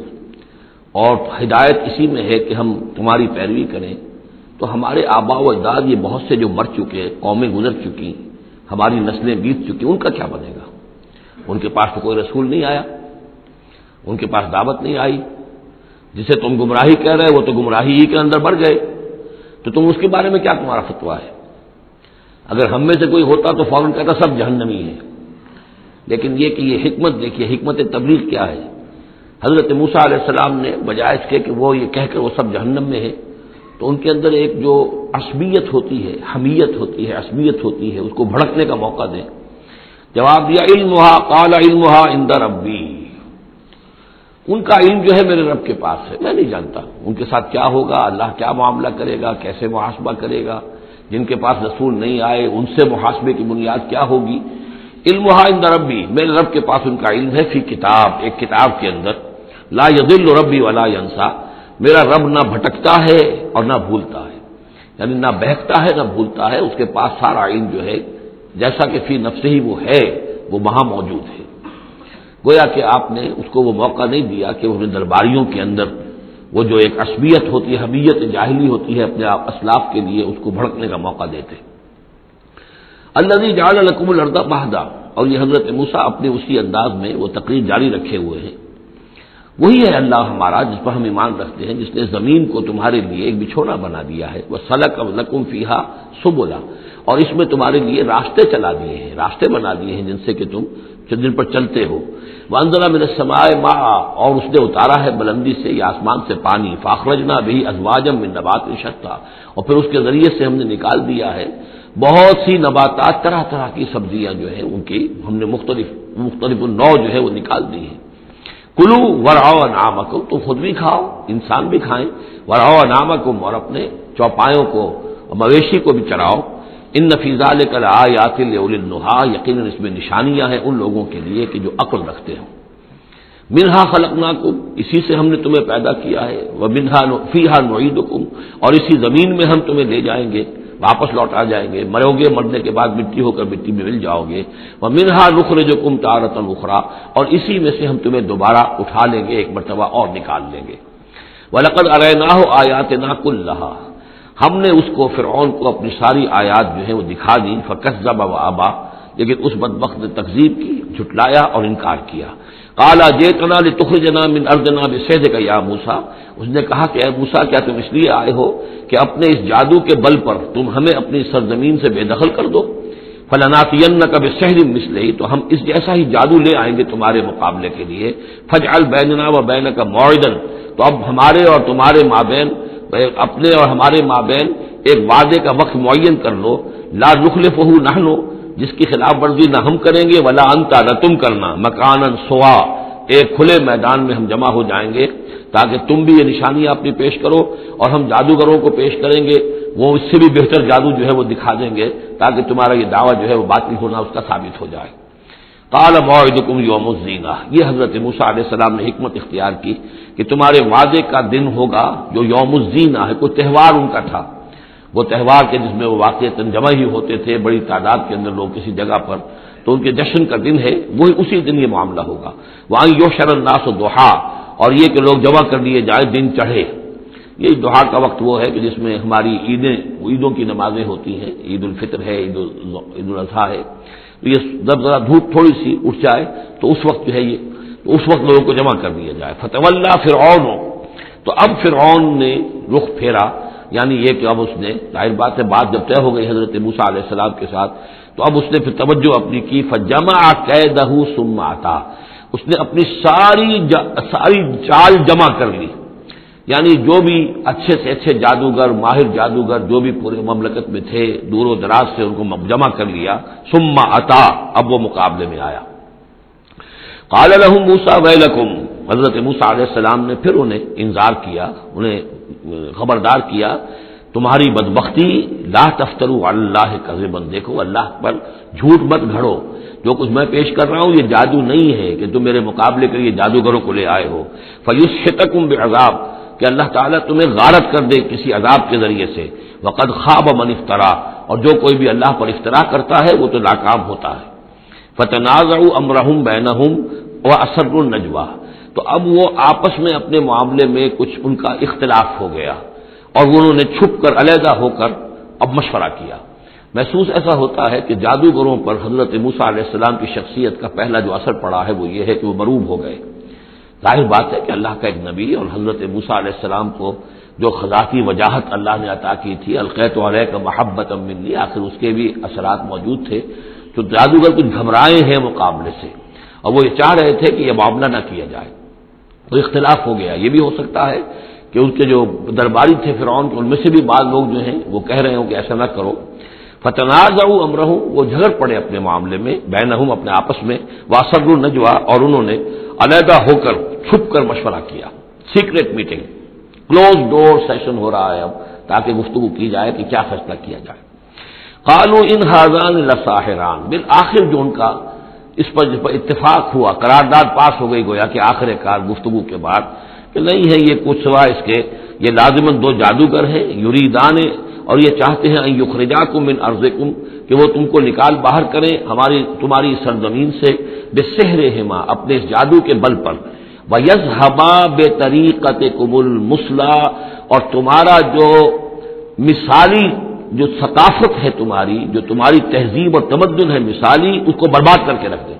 اور ہدایت اسی میں ہے کہ ہم تمہاری پیروی کریں، تو ہمارے آبا و اجداد یہ بہت سے جو مر چکے قومیں گزر چکی، ہماری نسلیں بیت چکی، ان کا کیا بنے گا؟ ان کے پاس تو کوئی رسول نہیں آیا، ان کے پاس دعوت نہیں آئی، جسے تم گمراہی کہہ رہے وہ تو گمراہی ہی کے اندر بڑھ گئے۔ تو تم اس کے بارے میں کیا تمہارا فتوا ہے؟ اگر ہم میں سے کوئی ہوتا تو فوراً کہتا سب جہنمی ہے لیکن یہ کہ یہ حکمت دیکھیے، حکمت تبلیغ کیا ہے؟ حضرت موسا علیہ السلام نے بجائے اس کے کہ وہ یہ کہہ کر وہ سب جہنم میں ہے تو ان کے اندر ایک جو عصبیت ہوتی ہے، حمیت ہوتی ہے، عصبیت ہوتی ہے، اس کو بھڑکنے کا موقع دیں۔ جواب دیا علم ہا کالا علم ہا اندر ربی۔ ان کا علم جو ہے میرے رب کے پاس ہے، میں نہیں جانتا۔ ان کے ساتھ کیا ہوگا؟ اللہ کیا معاملہ کرے گا؟ کیسے محاسبہ کرے گا؟ جن کے پاس رسول نہیں آئے، ان سے محاسبے کی بنیاد کیا ہوگی؟ علم ان ربی، میرے رب کے پاس ان کا علم ہے، فی کتاب، ایک کتاب کے اندر۔ لا یدل ربی ولا ینسا، میرا رب نہ بھٹکتا ہے اور نہ بھولتا ہے۔ یعنی نہ بہکتا ہے، نہ بھولتا ہے، اس کے پاس سارا علم جو ہے، جیسا کہ فی نفس ہی وہ ہے، وہ وہاں موجود ہے۔ گویا کہ آپ نے اس کو وہ موقع نہیں دیا کہ وہ درباریوں کے اندر وہ جو ایک عصبیت ہوتی ہے، حمیت جاہلی ہوتی ہے، اپنے اسلاف کے لیے اس کو بھڑکنے کا موقع دیتے اللہ جال القم الردا بہدا اور یہ حضرت موسا اپنے اسی انداز میں وہ تقریر جاری رکھے ہوئے ہیں۔ وہی ہے اللہ ہمارا، جس پر ہم ایمان رکھتے ہیں، جس نے زمین کو تمہارے لیے ایک بچھونا بنا دیا ہے۔ وہ سلق لکم فیحا سو بولا اور اس میں تمہارے لیے راستے چلا دیے ہیں، راستے بنا دیے ہیں، جن سے کہ تم جن پر چلتے ہو۔ وانزلہ میں سمائے ماں اور اس نے اتارا ہے بلندی سے یا آسمان سے پانی۔ فاخرجنا بھی ازواجم من نبات شکتا اور پھر اس کے ذریعے سے ہم نے نکال دیا ہے۔ بہت سی نباتات، طرح طرح کی سبزیاں جو ہیں، ان کی ہم نے مختلف مختلف نو جو ہے وہ نکال دی ہیں۔ کلو وراؤ نامکم تم خود بھی کھاؤ، انسان بھی کھائیں۔ وراؤ نامکم اور اپنے چوپایوں کو، مویشی کو بھی چراؤ ان نفیزہ لے کر آیات النحا یقیناً اس میں نشانیاں ہیں ان لوگوں کے لیے کہ جو عقل رکھتے ہوں۔ منہا خلقنا کم اسی سے ہم نے تمہیں پیدا کیا ہے۔ وہ منہا فیحا نعید اور اسی زمین میں ہم تمہیں لے جائیں گے۔ واپس لوٹ آ جائیں گے۔ مرو گے، مرنے کے بعد مٹی ہو کر مٹی میں مل جاؤ گے۔ وہ منہا نخر جو کم تارت الخرا اور اسی میں سے ہم تمہیں دوبارہ اٹھا لیں گے، ایک مرتبہ اور نکال لیں گے۔ وہ لقد ارے نہ ہو آیات نہ کل رہا ہم نے اس کو فرعون کو اپنی ساری آیات جو ہے وہ دکھا دی فکس و آبا لیکن اس بد وقت نے تقزیب کی، جھٹلایا اور انکار کیا۔ کالا جے تنا جنا من اردنا بسید کا یا موسا اس نے کہا کہ اے موسا کیا تم اس لیے آئے ہو کہ اپنے اس جادو کے بل پر تم ہمیں اپنی سرزمین سے بے دخل کر دو؟ فلانات کا بے شہری مسلے تو ہم اس جیسا ہی جادو لے آئیں گے تمہارے مقابلے کے لیے۔ فج البیننا و بین کا معدن تو اب ہمارے اور تمہارے مابین اپنے اور ہمارے مابین ایک وعدے کا وقت معین کر لو، لا نخلف نہ لو جس کی خلاف ورزی نہ ہم کریں گے، ولا انتا نہ تم کرنا مکان سوا، ایک کھلے میدان میں ہم جمع ہو جائیں گے، تاکہ تم بھی یہ نشانیاں اپنی پیش کرو اور ہم جادوگروں کو پیش کریں گے، وہ اس سے بھی بہتر جادو جو ہے وہ دکھا دیں گے، تاکہ تمہارا یہ دعویٰ جو ہے وہ باطل ہونا اس کا ثابت ہو جائے۔ کال معدم یوم الزینہ۔ یہ حضرت موسیٰ علیہ السلام نے حکمت اختیار کی کہ تمہارے وعدے کا دن ہوگا جو یوم الزینہ ہے، کوئی تہوار ان کا تھا۔ وہ تہوار کے جس میں وہ واقع جمع ہی ہوتے تھے، بڑی تعداد کے اندر لوگ کسی جگہ پر۔ تو ان کے جشن کا دن ہے، وہی اسی دن یہ معاملہ ہوگا۔ وہاں یو شرناس و دوہا اور یہ کہ لوگ جمع کر لیے جائیں، دن چڑھے۔ یہ دوہا کا وقت وہ ہے کہ جس میں ہماری عیدیں، عیدوں کی نمازیں ہوتی ہیں۔ عید الفطر ہے، عید عید الاضحیٰ ہے۔ تو یہ جب ذرا دھوپ تھوڑی سی اٹھ جائے تو اس وقت جو ہے یہ تو اس وقت لوگوں کو جمع کر دیا جائے۔ فتح اللہ فرعون۔ ہو تو اب فرعون نے رخ پھیرا۔ یعنی یہ کہ اب اس نے ظاہر بات ہے، بات جب طے ہو گئی حضرت موسا علیہ السلام کے ساتھ، تو اب اس نے پھر توجہ اپنی کی۔ فجما قید سم آتا۔ اس نے اپنی ساری ساری چال جمع کر لی۔ یعنی جو بھی اچھے سے اچھے جادوگر، ماہر جادوگر جو بھی پورے مملکت میں تھے، دور و دراز سے ان کو جمع کر لیا سما اتا، اب وہ مقابلے میں آیا۔ قال لهم موسا ویلکم حضرت موسا علیہ السلام نے پھر انہیں انذار کیا، انہیں خبردار کیا، تمہاری بدبختی، لا تفترو اللہ کذبن دیکھو اللہ پر جھوٹ مت گھڑو۔ جو کچھ میں پیش کر رہا ہوں، یہ جادو نہیں ہے کہ تم میرے مقابلے کے لیے جادوگروں کو لے آئے ہو۔ فیوس شتکم بے عذاب کہ اللہ تعالیٰ تمہیں غارت کر دے کسی عذاب کے ذریعے سے۔ وقد خواب من افطرا اور جو کوئی بھی اللہ پر افطرا کرتا ہے، وہ تو ناکام ہوتا ہے۔ فتناز امرحم بینہم و اسر النجوا تو اب وہ آپس میں اپنے معاملے میں کچھ ان کا اختلاف ہو گیا۔ اور انہوں نے چھپ کر علیحدہ ہو کر اب مشورہ کیا۔ محسوس ایسا ہوتا ہے کہ جادوگروں پر حضرت موسا علیہ السلام کی شخصیت کا پہلا جو اثر پڑا ہے، وہ یہ ہے کہ وہ مروب ہو گئے۔ ظاہر بات ہے کہ اللہ کا ایک نبی اور حضرت موسا علیہ السلام کو جو خزاکی وجاہت اللہ نے عطا کی تھی، القیت علیہ کا محبت امنی آخر اس کے بھی اثرات موجود تھے، تو جادوگر کچھ گھبرائے ہیں مقابلے سے۔ اور وہ یہ چاہ رہے تھے کہ یہ معاملہ نہ کیا جائے۔ تو اختلاف ہو گیا۔ یہ بھی ہو سکتا ہے کہ ان کے جو درباری تھے فرعون کے، ان میں سے بھی بعض لوگ جو ہیں، وہ کہہ رہے ہوں کہ ایسا نہ کرو۔ فتناز امرہ وہ جھگڑ پڑے اپنے معاملے میں بین اپنے آپس میں واسر النجوا اور انہوں نے علیحدہ ہو کر چھپ کر مشورہ کیا۔ Secret meeting close door session ہو رہا ہے اب، تاکہ گفتگو کی جائے کہ کیا فیصلہ کیا جائے۔ قالو ان حاضان لساحران۔ بالآخر جو ان کا اس پر جس پر اتفاق ہوا، قرارداد پاس ہو گئی، گویا کہ آخر کار گفتگو کے بعد کہ نہیں ہے یہ کچھ سوا اس کے، یہ لازمن دو جادوگر ہیں یوریدان اور یہ چاہتے ہیں یخرجا کم ان عرض کم کہ وہ تم کو نکال باہر کریں، ہماری، تمہاری سرزمین سے بے سہر ہما اپنے اس جادو کے بل پر۔ وہ یز ہبا بے طریقت کم اور تمہارا جو مثالی، جو ثقافت ہے تمہاری، جو تمہاری تہذیب اور تمدن ہے مثالی، اس کو برباد کر کے رکھ دیں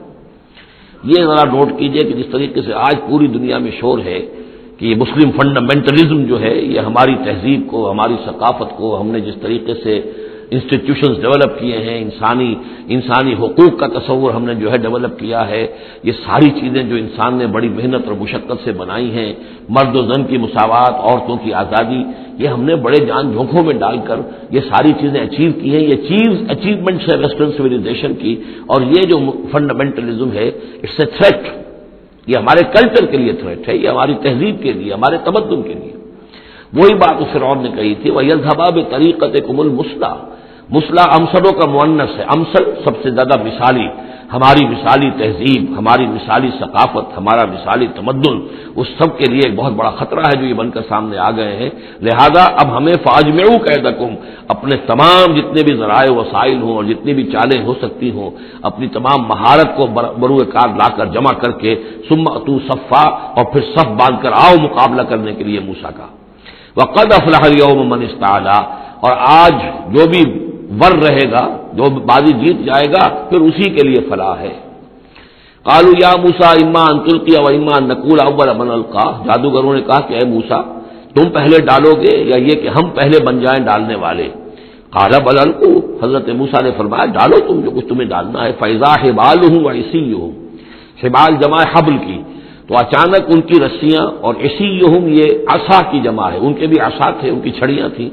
یہ ذرا نوٹ کیجیے کہ جس طریقے سے آج پوری دنیا میں شور ہے کہ یہ مسلم فنڈامنٹلزم جو ہے، یہ ہماری تہذیب کو، ہماری ثقافت کو، ہم نے جس طریقے سے انسٹیٹیوشنز ڈیولپ کیے ہیں، انسانی انسانی حقوق کا تصور ہم نے جو ہے ڈیولپ کیا ہے۔ یہ ساری چیزیں جو انسان نے بڑی محنت اور مشقت سے بنائی ہیں۔ مرد و زن کی مساوات، عورتوں کی آزادی، یہ ہم نے بڑے جان جھونکوں میں ڈال کر یہ ساری چیزیں اچیو کی ہیں۔ یہ چیز اچیومنٹس ہے ویسٹرن سویلائزیشن کی۔ اور یہ جو فنڈامنٹلزم ہے اٹس اے تھریٹ یہ ہمارے کلچر کے لیے تھریٹ ہے، یہ ہماری تہذیب کے لیے، ہمارے تمدن کے لیے۔ وہی بات اس فرعون نے کہی تھی وہ یلحباب طریقت کمل مسلح مسلح امسلوں کا معنس ہے۔ امسل سب سے زیادہ مثالی، ہماری مثالی تہذیب، ہماری مثالی ثقافت، ہمارا مثالی تمدن، اس سب کے لیے ایک بہت بڑا خطرہ ہے جو یہ بن کر سامنے آ گئے ہیں۔ لہذا اب ہمیں فاج میں قید اپنے تمام جتنے بھی ذرائع وسائل ہوں اور جتنی بھی چالیں ہو سکتی ہوں، اپنی تمام مہارت کو برو کار لا کر جمع کر کے سم تو صفا اور پھر صف باندھ کر آؤ مقابلہ کرنے کے لیے موسا کا۔ وہ قد افلاح یوم من استعلا اور آج جو بھی ور رہے گا، جو بازی جیت جائے گا، پھر اسی کے لیے فلاح ہے۔ کالو یا موسا امان تلقیا و امان نقول اول امن القاع جادوگروں نے کہا کہ اے موسا تم پہلے ڈالو گے یا یہ کہ ہم پہلے بن جائیں ڈالنے والے؟ کالا بلن کو حضرت موسا نے فرمایا، ڈالو تم جو کچھ تمہیں ڈالنا ہے۔ فیضا ہبال ہوں اور اسی ہوں ہبال جمع حبل کی۔ تو اچانک ان کی رسیاں اور اسی ہوں یہ آسا کی جمع ہے۔ ان کے بھی آسا تھے، ان کی چھڑیاں تھیں۔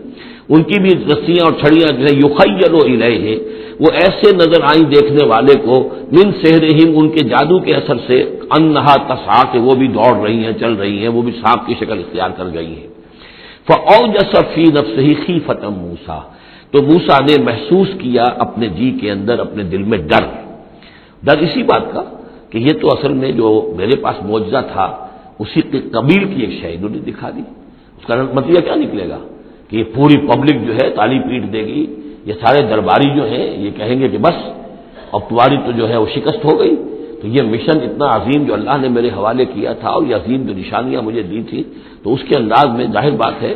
ان کی بھی رسیاں اور چھڑیاں جو ہے یوخیل و ہے وہ ایسے نظر آئیں دیکھنے والے کو، من سہر ان کے جادو کے اثر سے، انہا تسا کہ وہ بھی دوڑ رہی ہیں، چل رہی ہیں، وہ بھی سانپ کی شکل اختیار کر گئی ہیں۔ فو جسفی نفس ہی خی فتم موسا تو موسا نے محسوس کیا اپنے جی کے اندر، اپنے دل میں ڈر۔ ڈر اسی بات کا کہ یہ تو اصل میں جو میرے پاس معجزہ تھا، اسی کے قبیل کی ایک شہید نے دکھا دی۔ اس کا مطلب کیا نکلے گا؟ کہ یہ پوری پبلک جو ہے تالی پیٹ دے گی، یہ سارے درباری جو ہیں یہ کہیں گے کہ بس، اب تمہاری تو جو ہے وہ شکست ہو گئی۔ تو یہ مشن اتنا عظیم جو اللہ نے میرے حوالے کیا تھا اور یہ عظیم جو نشانیاں مجھے دی تھی تو اس کے انداز میں ظاہر بات ہے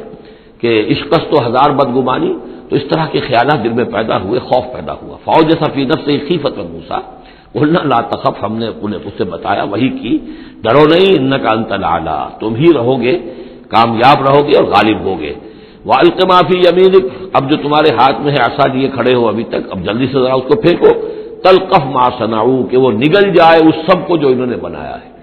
کہ عشقست و ہزار بدگمانی، تو اس طرح کے خیالات دل میں پیدا ہوئے، خوف پیدا ہوا۔ فوج جیسا فی نفس سے خیفت موسا بولنا لا تخف، ہم نے انہیں اس سے بتایا، وہی کی۔ ڈرو نہیں ان کا انتلا تم ہی رہو گے، کامیاب رہو گے اور غالب ہوگے۔ والمافی یمین اب جو تمہارے ہاتھ میں ہے آسا لیے کھڑے ہو ابھی تک۔ اب جلدی سے ذرا اس کو پھینکو۔ تلقف ما سناؤ کہ وہ نگل جائے اس سب کو جو انہوں نے بنایا ہے۔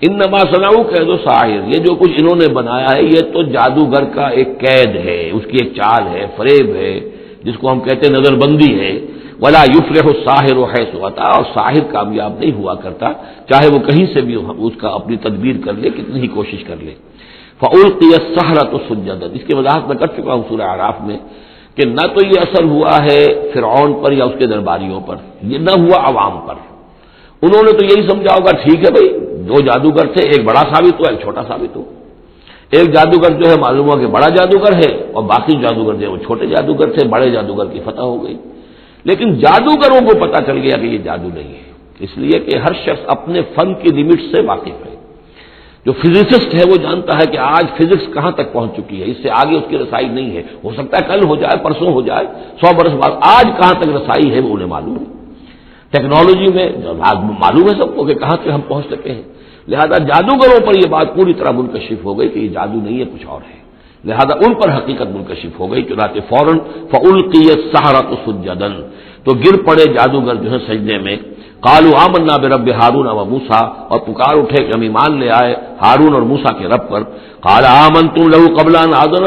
ان نما سناؤ کہہ دو ساحر، یہ جو کچھ انہوں نے بنایا ہے، یہ تو جادوگر کا ایک قید ہے۔ اس کی ایک چال ہے، فریب ہے، جس کو ہم کہتے ہیں نظر بندی ہے۔ ولا یوفر ساحر و حیث ہوتا اور ساحر کامیاب نہیں ہوا کرتا، چاہے وہ کہیں سے بھی اس کا اپنی تدبیر کر لے، کتنی ہی کوشش کر لے۔ سہرا تو سجد اس کی وضاحت میں کر چکا ہوں سورہ آراف میں کہ نہ تو یہ اثر ہوا ہے فرعون پر یا اس کے درباریوں پر، یہ نہ ہوا عوام پر۔ انہوں نے تو یہی سمجھا ہوگا، ٹھیک ہے بھائی، دو جادوگر تھے، ایک بڑا ثابت ہو ایک چھوٹا ثابت ہو ایک جادوگر جو ہے، معلوم ہوا کہ بڑا جادوگر ہے اور باقی جادوگر جو ہے وہ چھوٹے جادوگر تھے، بڑے جادوگر کی فتح ہو گئی۔ لیکن جادوگروں کو پتا چل گیا کہ یہ جادو نہیں ہے۔ اس لیے کہ ہر شخص اپنے فن کی لمٹ سے واقف ہے۔ جو فزسسٹ ہے وہ جانتا ہے کہ آج فزکس کہاں تک پہنچ چکی ہے، اس سے آگے اس کی رسائی نہیں ہے۔ ہو سکتا ہے کل ہو جائے، پرسوں ہو جائے، سو برس بعد۔ آج کہاں تک رسائی ہے وہ انہیں معلوم ہے۔ ٹیکنالوجی میں معلوم ہے سب کو کہ کہاں تک ہم پہنچ سکے ہیں۔ لہذا جادوگروں پر یہ بات پوری طرح منکشف ہو گئی کہ یہ جادو نہیں ہے، کچھ اور ہے۔ لہذا ان پر حقیقت منکشف ہو گئی، چنانچہ فوراً فعل کی سہارا تو سجدن تو گر پڑے جادوگر جو ہے سجدے میں۔ کالو آمنا بے رب ہارون و موسا اور پکار اٹھے کہ ہم ایمان لے آئے ہارون اور موسا کے رب پر۔ کالا آمن تم لہو قبلان آدن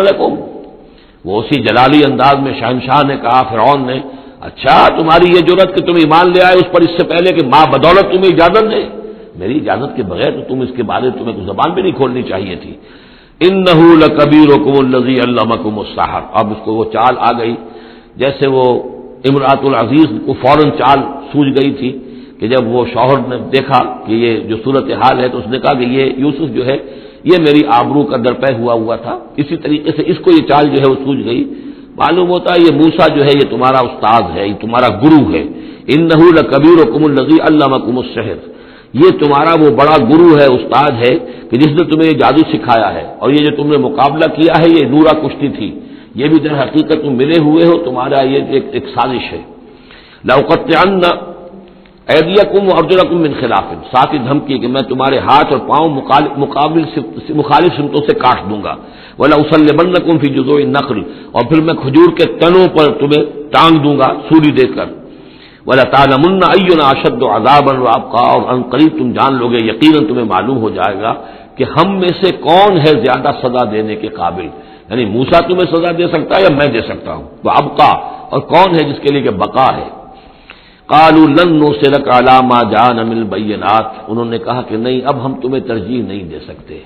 وہ اسی جلالی انداز میں شہنشاہ نے کہا، فرعون نے اچھا تمہاری یہ ضرورت کہ تم ایمان لے آئے، اس پر اس سے پہلے کہ ماں بدولت تمہیں اجازت دے۔ میری اجازت کے بغیر تو تم اس کے بارے تمہیں کچھ زبان بھی نہیں کھولنی چاہیے تھی۔ ان نہ کبیر حکم الزی اللہ مکم اب اس کو وہ چال آ گئی، جیسے وہ امراط العزیز کو فوراً چال سوج گئی تھی۔ کہ جب وہ شوہر نے دیکھا کہ یہ جو صورت حال ہے تو اس نے کہا کہ یہ یوسف جو ہے یہ میری آبرو کا درپے ہوا ہوا تھا۔ اسی طریقے سے اس کو یہ چال جو ہے وہ سوج گئی۔ معلوم ہوتا ہے یہ موسا جو ہے یہ تمہارا استاد ہے یہ تمہارا گرو ہے۔ ان نہ کبیر و کم النزی اللہ مکم الشہر یہ تمہارا وہ بڑا گرو ہے استاد ہے کہ جس نے تمہیں یہ جادو سکھایا ہے۔ اور یہ جو تم نے مقابلہ کیا ہے یہ نورا کشتی تھی۔ یہ بھی در حقیقت تم ملے ہوئے ہو تمہارا یہ ایک, ایک سازش ہے۔ لوقت ایدیا کم ارجنا کم من خلاف. ساتھ ہی دھمکی کہ میں تمہارے ہاتھ اور پاؤں مقابل مخالف سمتوں سے کاٹ دوں گا. بولا اسل بند کم فی جزو نقل اور پھر میں کھجور کے تنوں پر تمہیں ٹانگ دوں گا سوری دے کر. بولا تعلم اشد و عذاب آپ کا اور ان قریب تم جان لو گے یقیناً تمہیں معلوم ہو جائے گا کہ ہم میں سے کون ہے زیادہ سزا دینے کے قابل. یعنی موسا تمہیں سزا دے سکتا ہے یا میں دے سکتا ہوں؟ وہ اب کا اور کون ہے جس کے لیے کہ بقا ہے؟ کالو لن سے علامہ جان امل بینات انہوں نے کہا کہ نہیں، اب ہم تمہیں ترجیح نہیں دے سکتے۔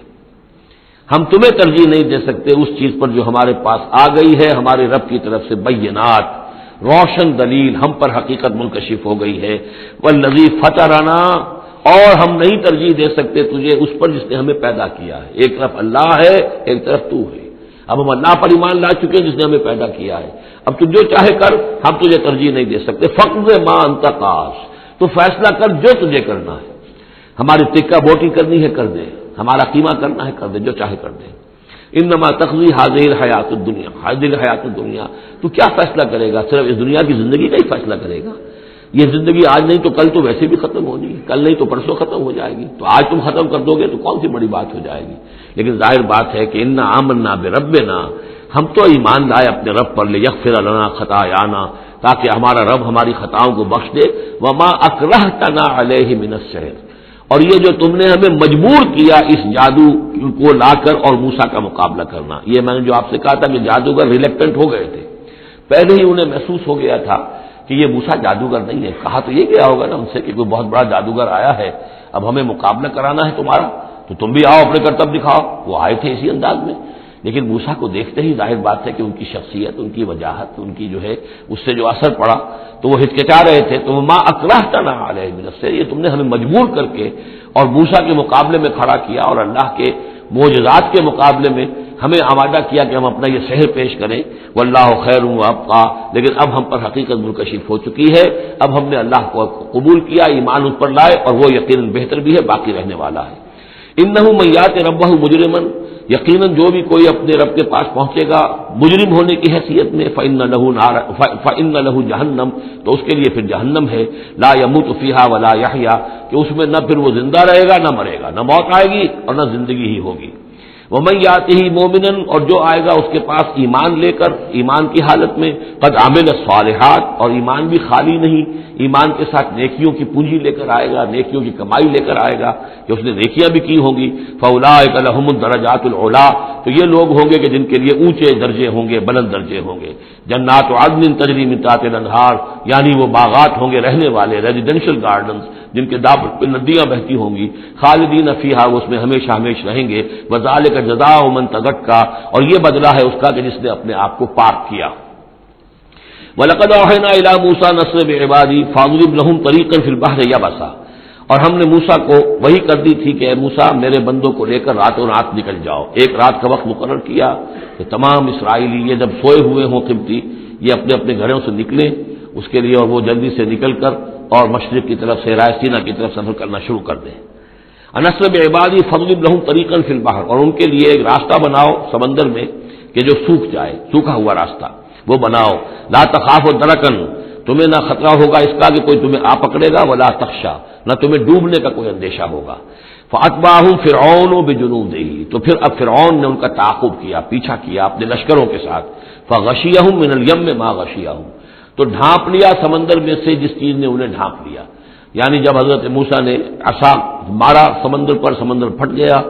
ہم تمہیں ترجیح نہیں دے سکتے، اس چیز پر جو ہمارے پاس آ گئی ہے، ہمارے رب کی طرف سے بینات۔ روشن دلیل ہم پر حقیقت منکشف ہو گئی ہے۔ وہ لذیذ فتح رانا اور ہم نہیں ترجیح دے سکتے تجھے، اس پر جس نے ہمیں پیدا کیا ہے۔ ایک طرف اللہ ہے، ایک طرف تو ہے۔ اب ہم اللہ پر ایمان لا چکے ہیں جس نے ہمیں پیدا کیا ہے۔ اب تو جو چاہے کر، ہم تجھے ترجیح نہیں دے سکتے۔ فخر ماں انتقاش تو فیصلہ کر جو تجھے کرنا ہے۔ ہماری ٹکا بوٹی کرنی ہے، کر دے۔ ہمارا قیمہ کرنا ہے، کر دے، جو چاہے کر دے۔ ان نما تخلی حاضر حیات الدنیا۔ حاضر حیات الدنیا۔ تو کیا فیصلہ کرے گا؟ صرف اس دنیا کی زندگی کا ہی فیصلہ کرے گا۔ یہ زندگی آج نہیں تو کل تو ویسے بھی ختم ہونی ہے کل نہیں تو پرسوں ختم ہو جائے گی۔ تو آج تم ختم کر دو گے تو کون سی بڑی بات ہو جائے گی؟ لیکن ظاہر بات ہے کہ ان آمن نہ بے رب نہ ہم تو ایمان لائے اپنے رب پر لے یکفر اللہ خطا آنا تاکہ ہمارا رب ہماری خطاؤں کو بخش دے۔ وہ ماں اکرہ تنا علیہ منت شہر اور یہ جو تم نے ہمیں مجبور کیا اس جادو کو لا کر اور موسا کا مقابلہ کرنا۔ یہ میں نے جو آپ سے کہا تھا کہ جادوگر ریلیکٹنٹ ہو گئے تھے۔ پہلے ہی انہیں محسوس ہو گیا تھا کہ یہ موسا جادوگر نہیں ہے۔ کہا تو یہ گیا ہوگا نا ان سے کہ کوئی بہت بڑا جادوگر آیا ہے، اب ہمیں مقابلہ کرانا ہے تمہارا، تو تم بھی آؤ اپنے کرتب دکھاؤ۔ وہ آئے تھے اسی انداز میں۔ لیکن موسا کو دیکھتے ہی ظاہر بات ہے کہ ان کی شخصیت، ان کی وجاہت، ان کی جو ہے، اس سے جو اثر پڑا، تو وہ ہچکچا رہے تھے۔ تو وہ ماں اکراہ نہ آ رہے سے یہ تم نے ہمیں مجبور کر کے اور موسا کے مقابلے میں کھڑا کیا اور اللہ کے معجزات کے مقابلے میں ہمیں آمادہ کیا کہ ہم اپنا یہ شہر پیش کریں وہ اللہ خیر ہوں اب کا لیکن اب ہم پر حقیقت منکشف ہو چکی ہے۔ اب ہم نے اللہ کو قبول کیا، ایمان اس پر لائے اور وہ یقیناً بہتر بھی ہے، باقی رہنے والا ہے۔ ان نہ میات رب مجرمن یقیناً جو بھی کوئی اپنے رب کے پاس پہنچے گا، مجرم ہونے کی حیثیت میں فن لہو نار فن لہو جہنم۔ تو اس کے لیے پھر جہنم ہے۔ لا یموت فیحا ولا یا کہ اس میں نہ پھر وہ زندہ رہے گا، نہ مرے گا۔ نہ موت آئے گی اور نہ زندگی ہی ہوگی۔ وہ میں آتے ہی مومن اور جو آئے گا اس کے پاس ایمان لے کر، ایمان کی حالت میں، قد عامل صالحات اور ایمان بھی خالی نہیں، ایمان کے ساتھ نیکیوں کی پونجی لے کر آئے گا، نیکیوں کی کمائی لے کر آئے گا کہ اس نے نیکیاں بھی کی ہوں گی فولا الحم الدرجات العلا تو یہ لوگ ہوں گے کہ جن کے لیے اونچے درجے ہوں گے، بلند درجے ہوں گے۔ جنات و عدم تجریم تعط انہار یعنی وہ باغات ہوں گے رہنے والے ریزیڈینشل گارڈنس جن کے داب ندیاں بہتی ہوں گی۔ خالدین افیہ اس میں ہمیشہ ہمیشہ رہیں گے۔ وزال کا جزا من تگٹ کا اور یہ بدلہ ہے اس کا کہ جس نے اپنے آپ کو پاک کیا۔ ولقد اوحینا الى موسى نصر بعبادی فاضرب لهم طریقا فی البحر یبسا اور ہم نے موسا کو وہی کر دی تھی کہ اے موسا میرے بندوں کو لے کر راتوں رات نکل جاؤ۔ ایک رات کا وقت مقرر کیا کہ تمام اسرائیلی یہ جب سوئے ہوئے ہوں قبطی، یہ اپنے اپنے گھروں سے نکلیں اس کے لیے اور وہ جلدی سے نکل کر اور مشرق کی طرف سے رائے سینا کی طرف سفر کرنا شروع کر دیں۔ انسرب عبادی فضل لہم طریقن فی البحر، اور ان کے لیے ایک راستہ بناؤ سمندر میں کہ جو سوکھ جائے، سوکھا ہوا راستہ، وہ بناؤ۔ لا تخاف و درکن تمہیں نہ خطرہ ہوگا اس کا کہ کوئی تمہیں آ پکڑے گا وہ لا تخشا، نہ تمہیں ڈوبنے کا کوئی اندیشہ ہوگا۔ فاطباہ فرعون و بے جنوب دے تو پھر اب فرعون نے ان کا تعاقب کیا، پیچھا کیا اپنے لشکروں کے ساتھ۔ فغشیہ ہوں من الیم میں ماں غشیہ ہوں تو ڈھانپ لیا سمندر میں سے جس چیز نے انہیں ڈھانپ لیا۔ یعنی جب حضرت موسا نے ایسا مارا، سمندر پر سمندر پھٹ گیا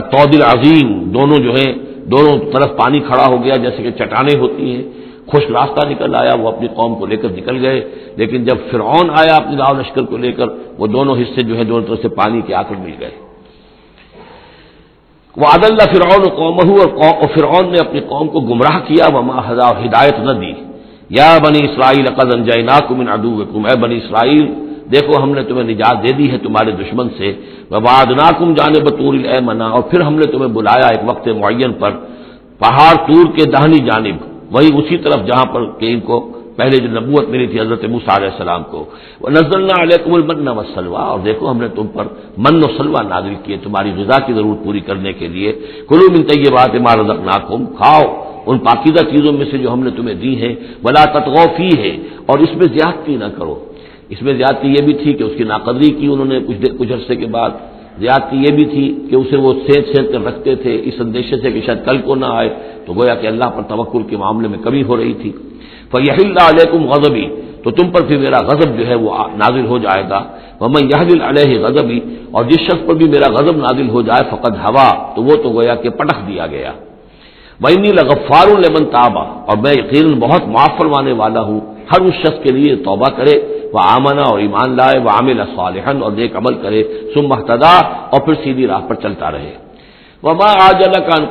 تودل عظیم دونوں جو ہیں، دونوں طرف پانی کھڑا ہو گیا، جیسے کہ چٹانیں ہوتی ہیں۔ خوش راستہ نکل آیا، وہ اپنی قوم کو لے کر نکل گئے۔ لیکن جب فرعون آیا اپنی لاؤ لشکر کو لے کر، وہ دونوں حصے جو ہے دونوں طرف سے پانی کے آخر مل گئے۔ وہ عاد اللہ فرعون قوم اور فرعون نے اپنی قوم کو گمراہ کیا۔ وہ ہدایت نہ دی یا بنی اسرائیل قدن جینا کم ادو اے بنی اسرائیل دیکھو ہم نے تمہیں نجات دے دی ہے تمہارے دشمن سے۔ وباد ناکم جانے بطور اے منا اور پھر ہم نے تمہیں بلایا ایک وقت معین پر۔ پہاڑ تور کے دہنی جانب۔ وہی اسی طرف جہاں پر کہ ان کو پہلے جو نبوت ملی تھی حضرت علیہ السلام کو۔ وہ نزل علیکم المن و سلوا اور دیکھو ہم نے تم پر من و سلوا نازل کیے تمہاری غذا کی ضرورت پوری کرنے کے لیے۔ کلو من طیبات ما رزقناکم۔ کھاؤ ان پاکیزہ چیزوں میں سے جو ہم نے تمہیں دی ہیں۔ بلا تتغوفی ہے اور اس میں زیادتی نہ کرو۔ اس میں زیادتی یہ بھی تھی کہ اس کی ناقدری کی انہوں نے کچھ کچھ عرصے کے بعد۔ زیادتی یہ بھی تھی کہ اسے وہ سینچ سینچ کر رکھتے تھے، اس اندیشے سے کہ شاید کل کو نہ آئے، تو گویا کہ اللہ پر توکل کے معاملے میں کمی ہو رہی تھی۔ فی اللہ علیکم غضبی تو تم پر پھر میرا غضب جو ہے وہ نازل ہو جائے گا۔ وہ میں یہ علیہ غضبی اور جس شخص پر بھی میرا غضب نازل ہو جائے فقط ہوا تو وہ تو گویا کہ پٹخ دیا گیا۔ وینی لغفار المن تابا اور میں یقیناً بہت معاف فرمانے والا ہوں۔ ہر اس شخص کے لیے توبہ کرے۔ وہ آمنا اور ایمان لائے وہ عامل صالحن اور نیک عمل کرے سم محتدا اور پھر سیدھی راہ پر چلتا رہے۔ وہ ماں آج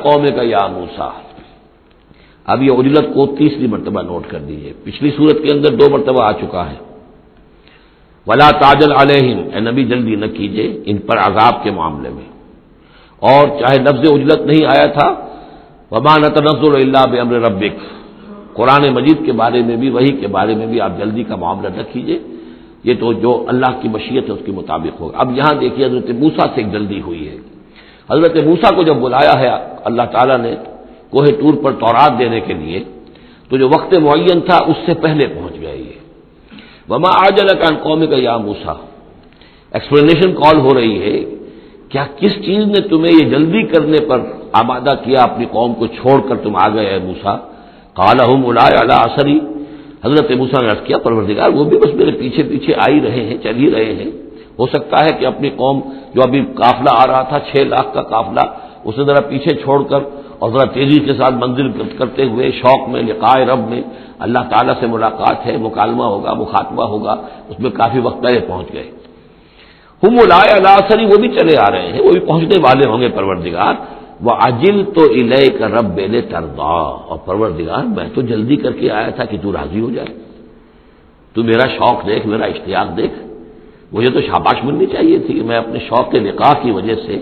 قوم کا یا موسا اب یہ اجلت کو تیسری مرتبہ نوٹ کر دیجیے پچھلی صورت کے اندر دو مرتبہ آ چکا ہے۔ ولا تاجل علیہم۔ اے نبی، جلدی نہ کیجیے ان پر عذاب کے معاملے میں۔ اور چاہے لفظ اجلت نہیں آیا تھا وبا نتنزل اللہ بمر ربک۔ قرآن مجید کے بارے میں بھی وہی کے بارے میں بھی آپ جلدی کا معاملہ نہ کیجیے یہ تو جو اللہ کی مشیت ہے اس کے مطابق ہوگا۔ اب یہاں دیکھیے حضرت موسا سے ایک جلدی ہوئی ہے۔ حضرت موسا کو جب بلایا ہے، اللہ تعالیٰ نے کوہ ٹور پر تورات دینے کے لیے، تو جو وقت معین تھا، اس سے پہلے پہنچ گئے یہ۔ وما آج الکان قوم کا یا موسا ایکسپلینیشن کال ہو رہی ہے، کیا کس چیز نے تمہیں یہ جلدی کرنے پر آبادہ کیا، اپنی قوم کو چھوڑ کر تم آ گئے موسا کالا ہوں اللہ عصری حضرت موسا نے کیا، پروردگار، وہ بھی بس میرے پیچھے پیچھے آ ہی رہے ہیں، چل ہی رہے ہیں۔ ہو سکتا ہے کہ اپنی قوم جو ابھی قافلہ آ رہا تھا، چھ لاکھ کا قافلہ، اسے ذرا پیچھے چھوڑ کر اور ذرا تیزی کے ساتھ منزل کرتے ہوئے، شوق میں لقائے رب میں اللہ تعالیٰ سے ملاقات ہے، مکالمہ ہوگا، مخاطبہ ہوگا، اس میں کافی وقت پہلے پہنچ گئے۔ ہم لائے اللہ سری وہ بھی چلے آ رہے ہیں، وہ بھی پہنچنے والے ہوں گے، پروردگار۔ وہ عجل تو الہ کا رب بے تردا اور پروردگار، میں تو جلدی کر کے آیا تھا کہ تو راضی ہو جائے۔ تو میرا شوق دیکھ، میرا اشتیاق دیکھ۔ مجھے تو شاباش ملنی چاہیے تھی کہ میں اپنے شوق کے نکاح کی وجہ سے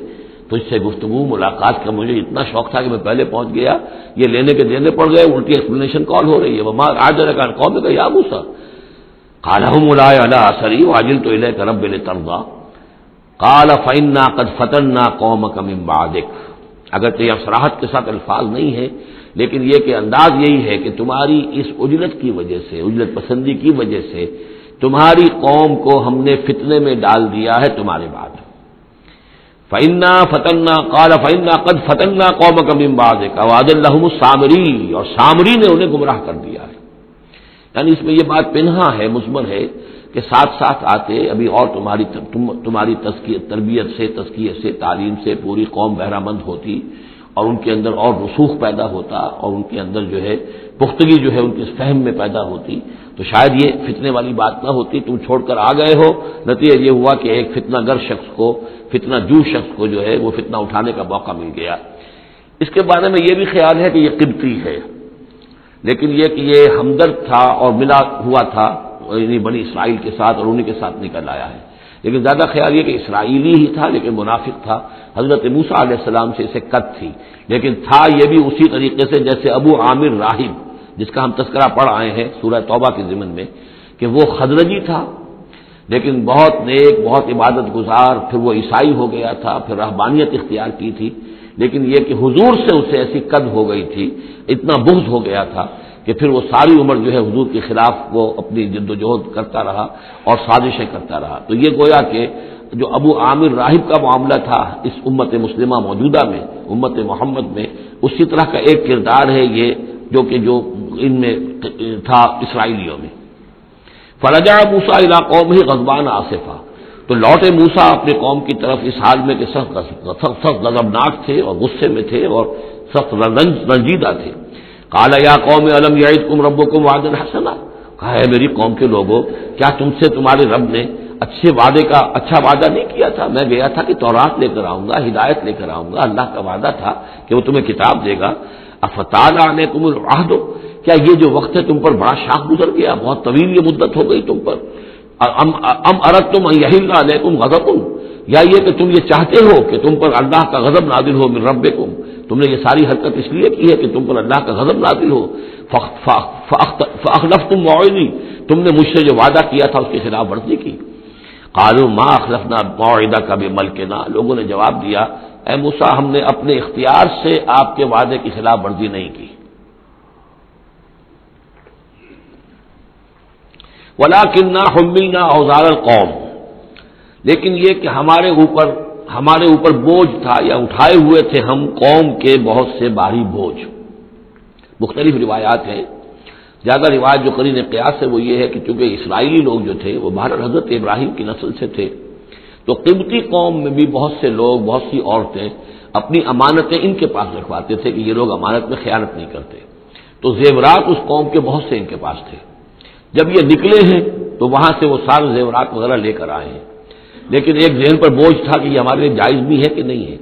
تجھ سے گفتگو، ملاقات کا مجھے اتنا شوق تھا کہ میں پہلے پہنچ گیا۔ یہ لینے کے دینے پڑ گئے، الٹی ایکسپلینیشن کال ہو رہی ہے۔ وہ آج قوم کا یا موسا کالا ملائے اللہ سری واجل تو الہ کرب بے تردا کالا فائن قد فتن نہ قوم کم بادک اگر تو یہ افسراہٹ کے ساتھ الفاظ نہیں ہے لیکن یہ کہ انداز یہی ہے کہ تمہاری اس اجرت کی وجہ سے اجرت پسندی کی وجہ سے تمہاری قوم کو ہم نے فتنے میں ڈال دیا ہے تمہارے بعد۔ فعنا فتنا کالا فعنا قد فتنا قوم کم امباد واد الحم سامری اور سامری نے انہیں گمراہ کر دیا ہے۔ یعنی اس میں یہ بات پنہا ہے مزمر ہے کہ ساتھ ساتھ آتے، ابھی اور تمہاری تمہاری تربیت سے تسکیت سے، تعلیم سے پوری قوم بہرہ مند ہوتی اور ان کے اندر اور رسوخ پیدا ہوتا اور ان کے اندر جو ہے پختگی جو ہے ان کے فہم میں پیدا ہوتی۔ تو شاید یہ فتنے والی بات نہ ہوتی، تم چھوڑ کر آ گئے ہو۔ نتیجہ یہ ہوا کہ ایک فتنہ گر شخص کو، فتنہ جو شخص کو جو ہے وہ فتنہ اٹھانے کا موقع مل گیا۔ اس کے بارے میں یہ بھی خیال ہے کہ یہ قبطی ہے، لیکن یہ کہ یہ ہمدرد تھا اور ملا ہوا تھا۔ یعنی بنی اسرائیل کے ساتھ اور انہیں کے ساتھ نکل آیا ہے۔ لیکن زیادہ خیال یہ کہ اسرائیلی ہی تھا لیکن منافق تھا۔ حضرت موسا علیہ السلام سے اسے قد تھی۔ لیکن تھا یہ بھی اسی طریقے سے جیسے ابو عامر راہب، جس کا ہم تذکرہ پڑھ آئے ہیں سورہ توبہ کے ضمن میں، کہ وہ خدرجی تھا۔ لیکن بہت نیک، بہت عبادت گزار، پھر وہ عیسائی ہو گیا تھا، پھر رحبانیت اختیار کی تھی۔ لیکن یہ کہ حضور سے اسے ایسی قد ہو گئی تھی، اتنا بغض ہو گیا تھا۔ کہ پھر وہ ساری عمر جو ہے حضور کے خلاف وہ اپنی جد و جہد کرتا رہا اور سازشیں کرتا رہا۔ تو یہ گویا کہ جو ابو عامر راہب کا معاملہ تھا اس امت مسلمہ موجودہ میں، امت محمد میں، اسی طرح کا ایک کردار ہے یہ جو کہ جو ان میں تھا اسرائیلیوں میں۔ فرجا موسا علاقوں میں ہی غزبان آصفا۔ تو لوٹے موسا اپنے قوم کی طرف اس حال میں کہ سخت سخت غضبناک تھے اور غصے میں تھے اور سخت رنجیدہ تھے۔ کالا یا قوم علم یعید کم رب کم وادن حسنا؟ کہا ہے میری قوم کے لوگوں، کیا تم سے تمہارے رب نے اچھے وعدے کا اچھا وعدہ نہیں کیا تھا؟ میں گیا تھا کہ تورات لے کر آؤں گا، ہدایت لے کر آؤں گا، اللہ کا وعدہ تھا کہ وہ تمہیں کتاب دے گا. افتال آنے تم راہ دو کیا یہ جو وقت ہے تم پر بڑا شاخ گزر گیا، بہت طویل یہ مدت ہو گئی تم پر؟ ام ارد تم یہی تم غذب یا یہ کہ تم یہ چاہتے ہو کہ تم پر اللہ کا غضب نادل ہو من رب تم نے یہ ساری حرکت اس لیے کی ہے کہ تم پر اللہ کا غضب نادل ہو۔ فخلف تم معاونی تم نے مجھ سے جو وعدہ کیا تھا اس کی خلاف ورزی کی۔ قالو ما اخلفنا معاہدہ کا بھی مل کے لوگوں نے جواب دیا، اے موسا ہم نے اپنے اختیار سے آپ کے وعدے کی خلاف ورزی نہیں کی۔ ولا کنہ حملنا اوزار القوم۔ لیکن یہ کہ ہمارے اوپر ہمارے اوپر بوجھ تھا یا اٹھائے ہوئے تھے ہم قوم کے بہت سے بھاری بوجھ۔ مختلف روایات ہیں۔ زیادہ روایت جو کرین قیاس ہے وہ یہ ہے کہ چونکہ اسرائیلی لوگ جو تھے وہ بھارت حضرت ابراہیم کی نسل سے تھے، تو قیمتی قوم میں بھی بہت سے لوگ، بہت سی عورتیں اپنی امانتیں ان کے پاس رکھواتے تھے کہ یہ لوگ امانت میں خیانت نہیں کرتے۔ تو زیورات اس قوم کے بہت سے ان کے پاس تھے۔ جب یہ نکلے ہیں تو وہاں سے وہ سارے زیورات وغیرہ لے کر آئے ہیں۔ لیکن ایک ذہن پر بوجھ تھا کہ یہ ہمارے لیے جائز بھی ہے کہ نہیں ہے۔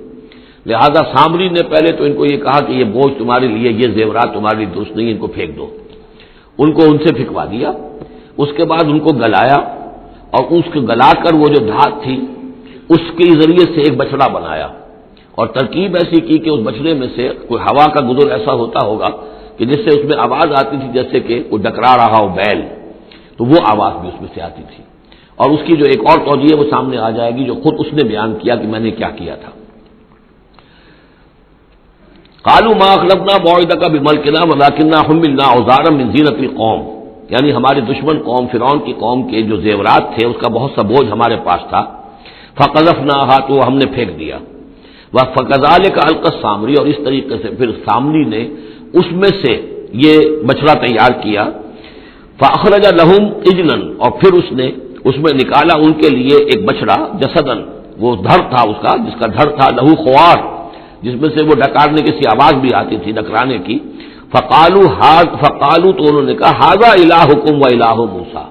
لہذا سامری نے پہلے تو ان کو یہ کہا کہ یہ بوجھ تمہارے لیے، یہ زیورات تمہارے لیے دوست نہیں، ان کو پھینک دو۔ ان کو ان سے پھینکوا دیا۔ اس کے بعد ان کو گلایا اور اس کو گلا کر وہ جو دھات تھی، اس کے ذریعے سے ایک بچڑا بنایا۔ اور ترکیب ایسی کی کہ اس بچڑے میں سے کوئی ہوا کا گزر ایسا ہوتا ہوگا کہ جس سے اس میں آواز آتی تھی، جیسے کہ وہ ڈکرا رہا ہو بیل، تو وہ آواز بھی اس میں سے آتی تھی۔ اور اس کی جو ایک اور توجہ ہے وہ سامنے آ جائے گی جو خود اس نے بیان کیا کہ میں نے کیا کیا تھا۔ کالو ما اخلفنا معاہدہ کا بھی ملکنا ولاکنہ حملنا اوزارم من زینت قوم یعنی ہمارے دشمن قوم، فرعون کی قوم کے جو زیورات تھے، اس کا بہت سا بوجھ ہمارے پاس تھا۔ فقذف نہ تو ہم نے پھینک دیا۔ وہ فقضال کا القص سامری اور اس طریقے سے پھر سامری نے اس میں سے یہ بچڑا تیار کیا۔ فخرج لہم اجلن اور پھر اس نے اس میں نکالا ان کے لیے ایک بچڑا جسدن وہ دھر تھا اس کا، جس کا دھر تھا لہو خوار، جس میں سے وہ ڈکارنے کی سی آواز بھی آتی تھی، ڈکرانے کی۔ فقالو ہاض فقالو، تو انہوں نے کہا ہاضا الہ حکم و الہ موسا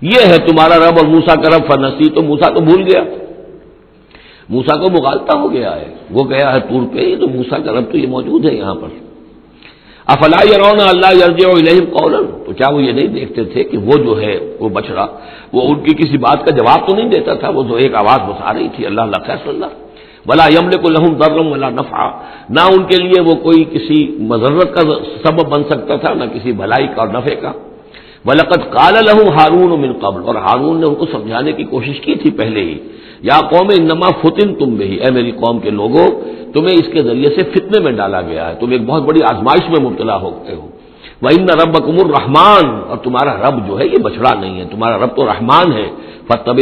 یہ ہے تمہارا رب اور موسا کا رب فنسی تو موسا تو بھول گیا۔ موسا کو مغالتا ہو گیا ہے۔ وہ گیا ہے ٹور پہ تو موسا کا رب تو یہ موجود ہے یہاں پر۔ افلا یرون اللہ یرج الہم قولن تو کیا وہ یہ نہیں دیکھتے تھے کہ وہ جو ہے وہ بچڑا وہ ان کی کسی بات کا جواب تو نہیں دیتا تھا، وہ تو ایک آواز بسا رہی تھی، اللہ اللہ خیص اللہ۔ بلا یمل کو لہم درم ولا نفع نہ ان کے لیے وہ کوئی کسی مذرت کا سبب بن سکتا تھا، نہ کسی بھلائی کا اور نفے کا۔ ولقت کال لہم ہارون من قبل اور ہارون نے ان کو سمجھانے کی کوشش کی تھی پہلے ہی۔ یا قوم انما فتن تم بھی اے میری قوم کے لوگوں تمہیں اس کے ذریعے سے فتنے میں ڈالا گیا ہے۔ تم ایک بہت بڑی آزمائش میں مبتلا ہوتے ہو وہ ان رب کمر رحمان اور تمہارا رب جو ہے، یہ بچڑا نہیں ہے۔ تمہارا رب تو رحمان ہے۔ فتب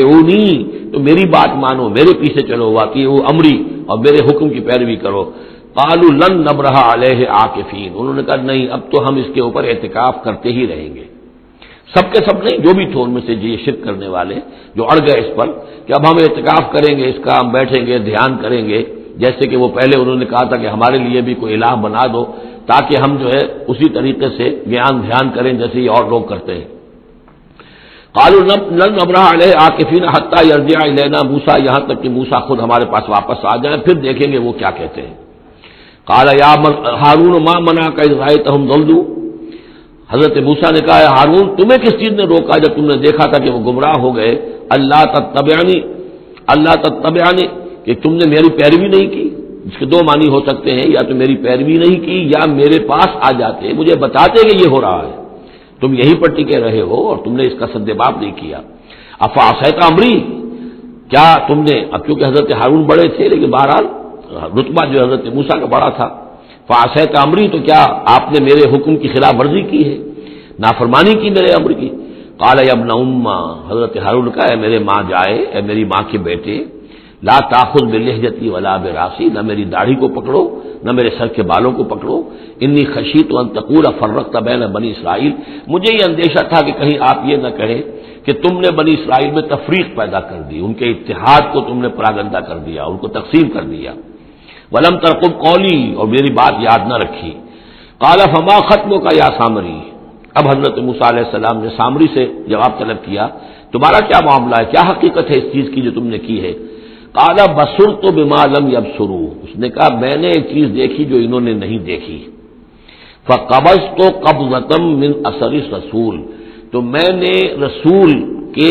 تو میری بات مانو، میرے پیچھے چلو، واقعی وہ امری، اور میرے حکم کی پیروی کرو۔ کالو لن نبرہ علیہ آکفین انہوں نے کہا، نہیں، اب تو ہم اس کے اوپر احتکاف کرتے ہی رہیں گے۔ سب کے سب نہیں، جو بھی تھے ان میں سے یہ شرک کرنے والے جو اڑ گئے اس پر کہ اب ہم احتکاف کریں گے، اس کا ہم بیٹھیں گے، دھیان کریں گے۔ جیسے کہ وہ پہلے انہوں نے کہا تھا کہ ہمارے لیے بھی کوئی الہ بنا دو تاکہ ہم جو ہے اسی طریقے سے گیان، دھیان کریں جیسے یہ اور لوگ کرتے ہیں۔ کالو نبرا علیہ آکفین حتہ یرجیا لینا موسا یہاں تک کہ موسا خود ہمارے پاس واپس آ جائیں، پھر دیکھیں گے وہ کیا کہتے ہیں۔ کالا یا ہارون ماں منا کا ہم حضرت موسا نے کہا ہارون، تمہیں کس چیز نے روکا جب تم نے دیکھا تھا کہ وہ گمراہ ہو گئے؟ اللہ تبیانی اللہ تبیانی کہ تم نے میری پیروی نہیں کی؟ جس کے دو معنی ہو سکتے ہیں، یا تو میری پیروی نہیں کی، یا میرے پاس آ جاتے مجھے بتاتے کہ یہ ہو رہا ہے۔ تم یہیں پر ٹکے رہے ہو اور تم نے اس کا سدباب نہیں کیا۔ افاسیت امری، کیا تم نے، اب کیونکہ حضرت ہارون بڑے تھے، لیکن بہرحال رتبہ جو حضرت موسا کا بڑا تھا فاسیت امری تو کیا آپ نے میرے حکم کی خلاف ورزی کی ہے؟ نافرمانی کی میرے امر کی۔ کالا ابن اما حضرت ہارون کا ہے میرے ماں جائے، اے میری ماں کے بیٹے، لا تاخذ بلحجتی ولا براسی، نہ میری داڑھی کو پکڑو، نہ میرے سر کے بالوں کو پکڑو۔ انی خشی تو انتقور فرق بین بنی اسرائیل۔ مجھے یہ اندیشہ تھا کہ کہیں آپ یہ نہ کہیں کہ تم نے بنی اسرائیل میں تفریق پیدا کر دی، ان کے اتحاد کو تم نے پراگندہ کر دیا، ان کو تقسیم کر دیا۔ ولم ترقب قولی، اور میری بات یاد نہ رکھی۔ کالا فما ختم کا یا سامری؟ اب حضرت علیہ السلام نے سامری سے جواب طلب کیا، تمہارا کیا معاملہ ہے؟ کیا حقیقت ہے اس چیز کی جو تم نے کی ہے؟ کالا بسر تو بمالم یب سرو اس نے کہا، میں نے ایک چیز دیکھی جو انہوں نے نہیں دیکھی۔ قبض تو قبض من اثر رسول۔ تو میں نے رسول کہ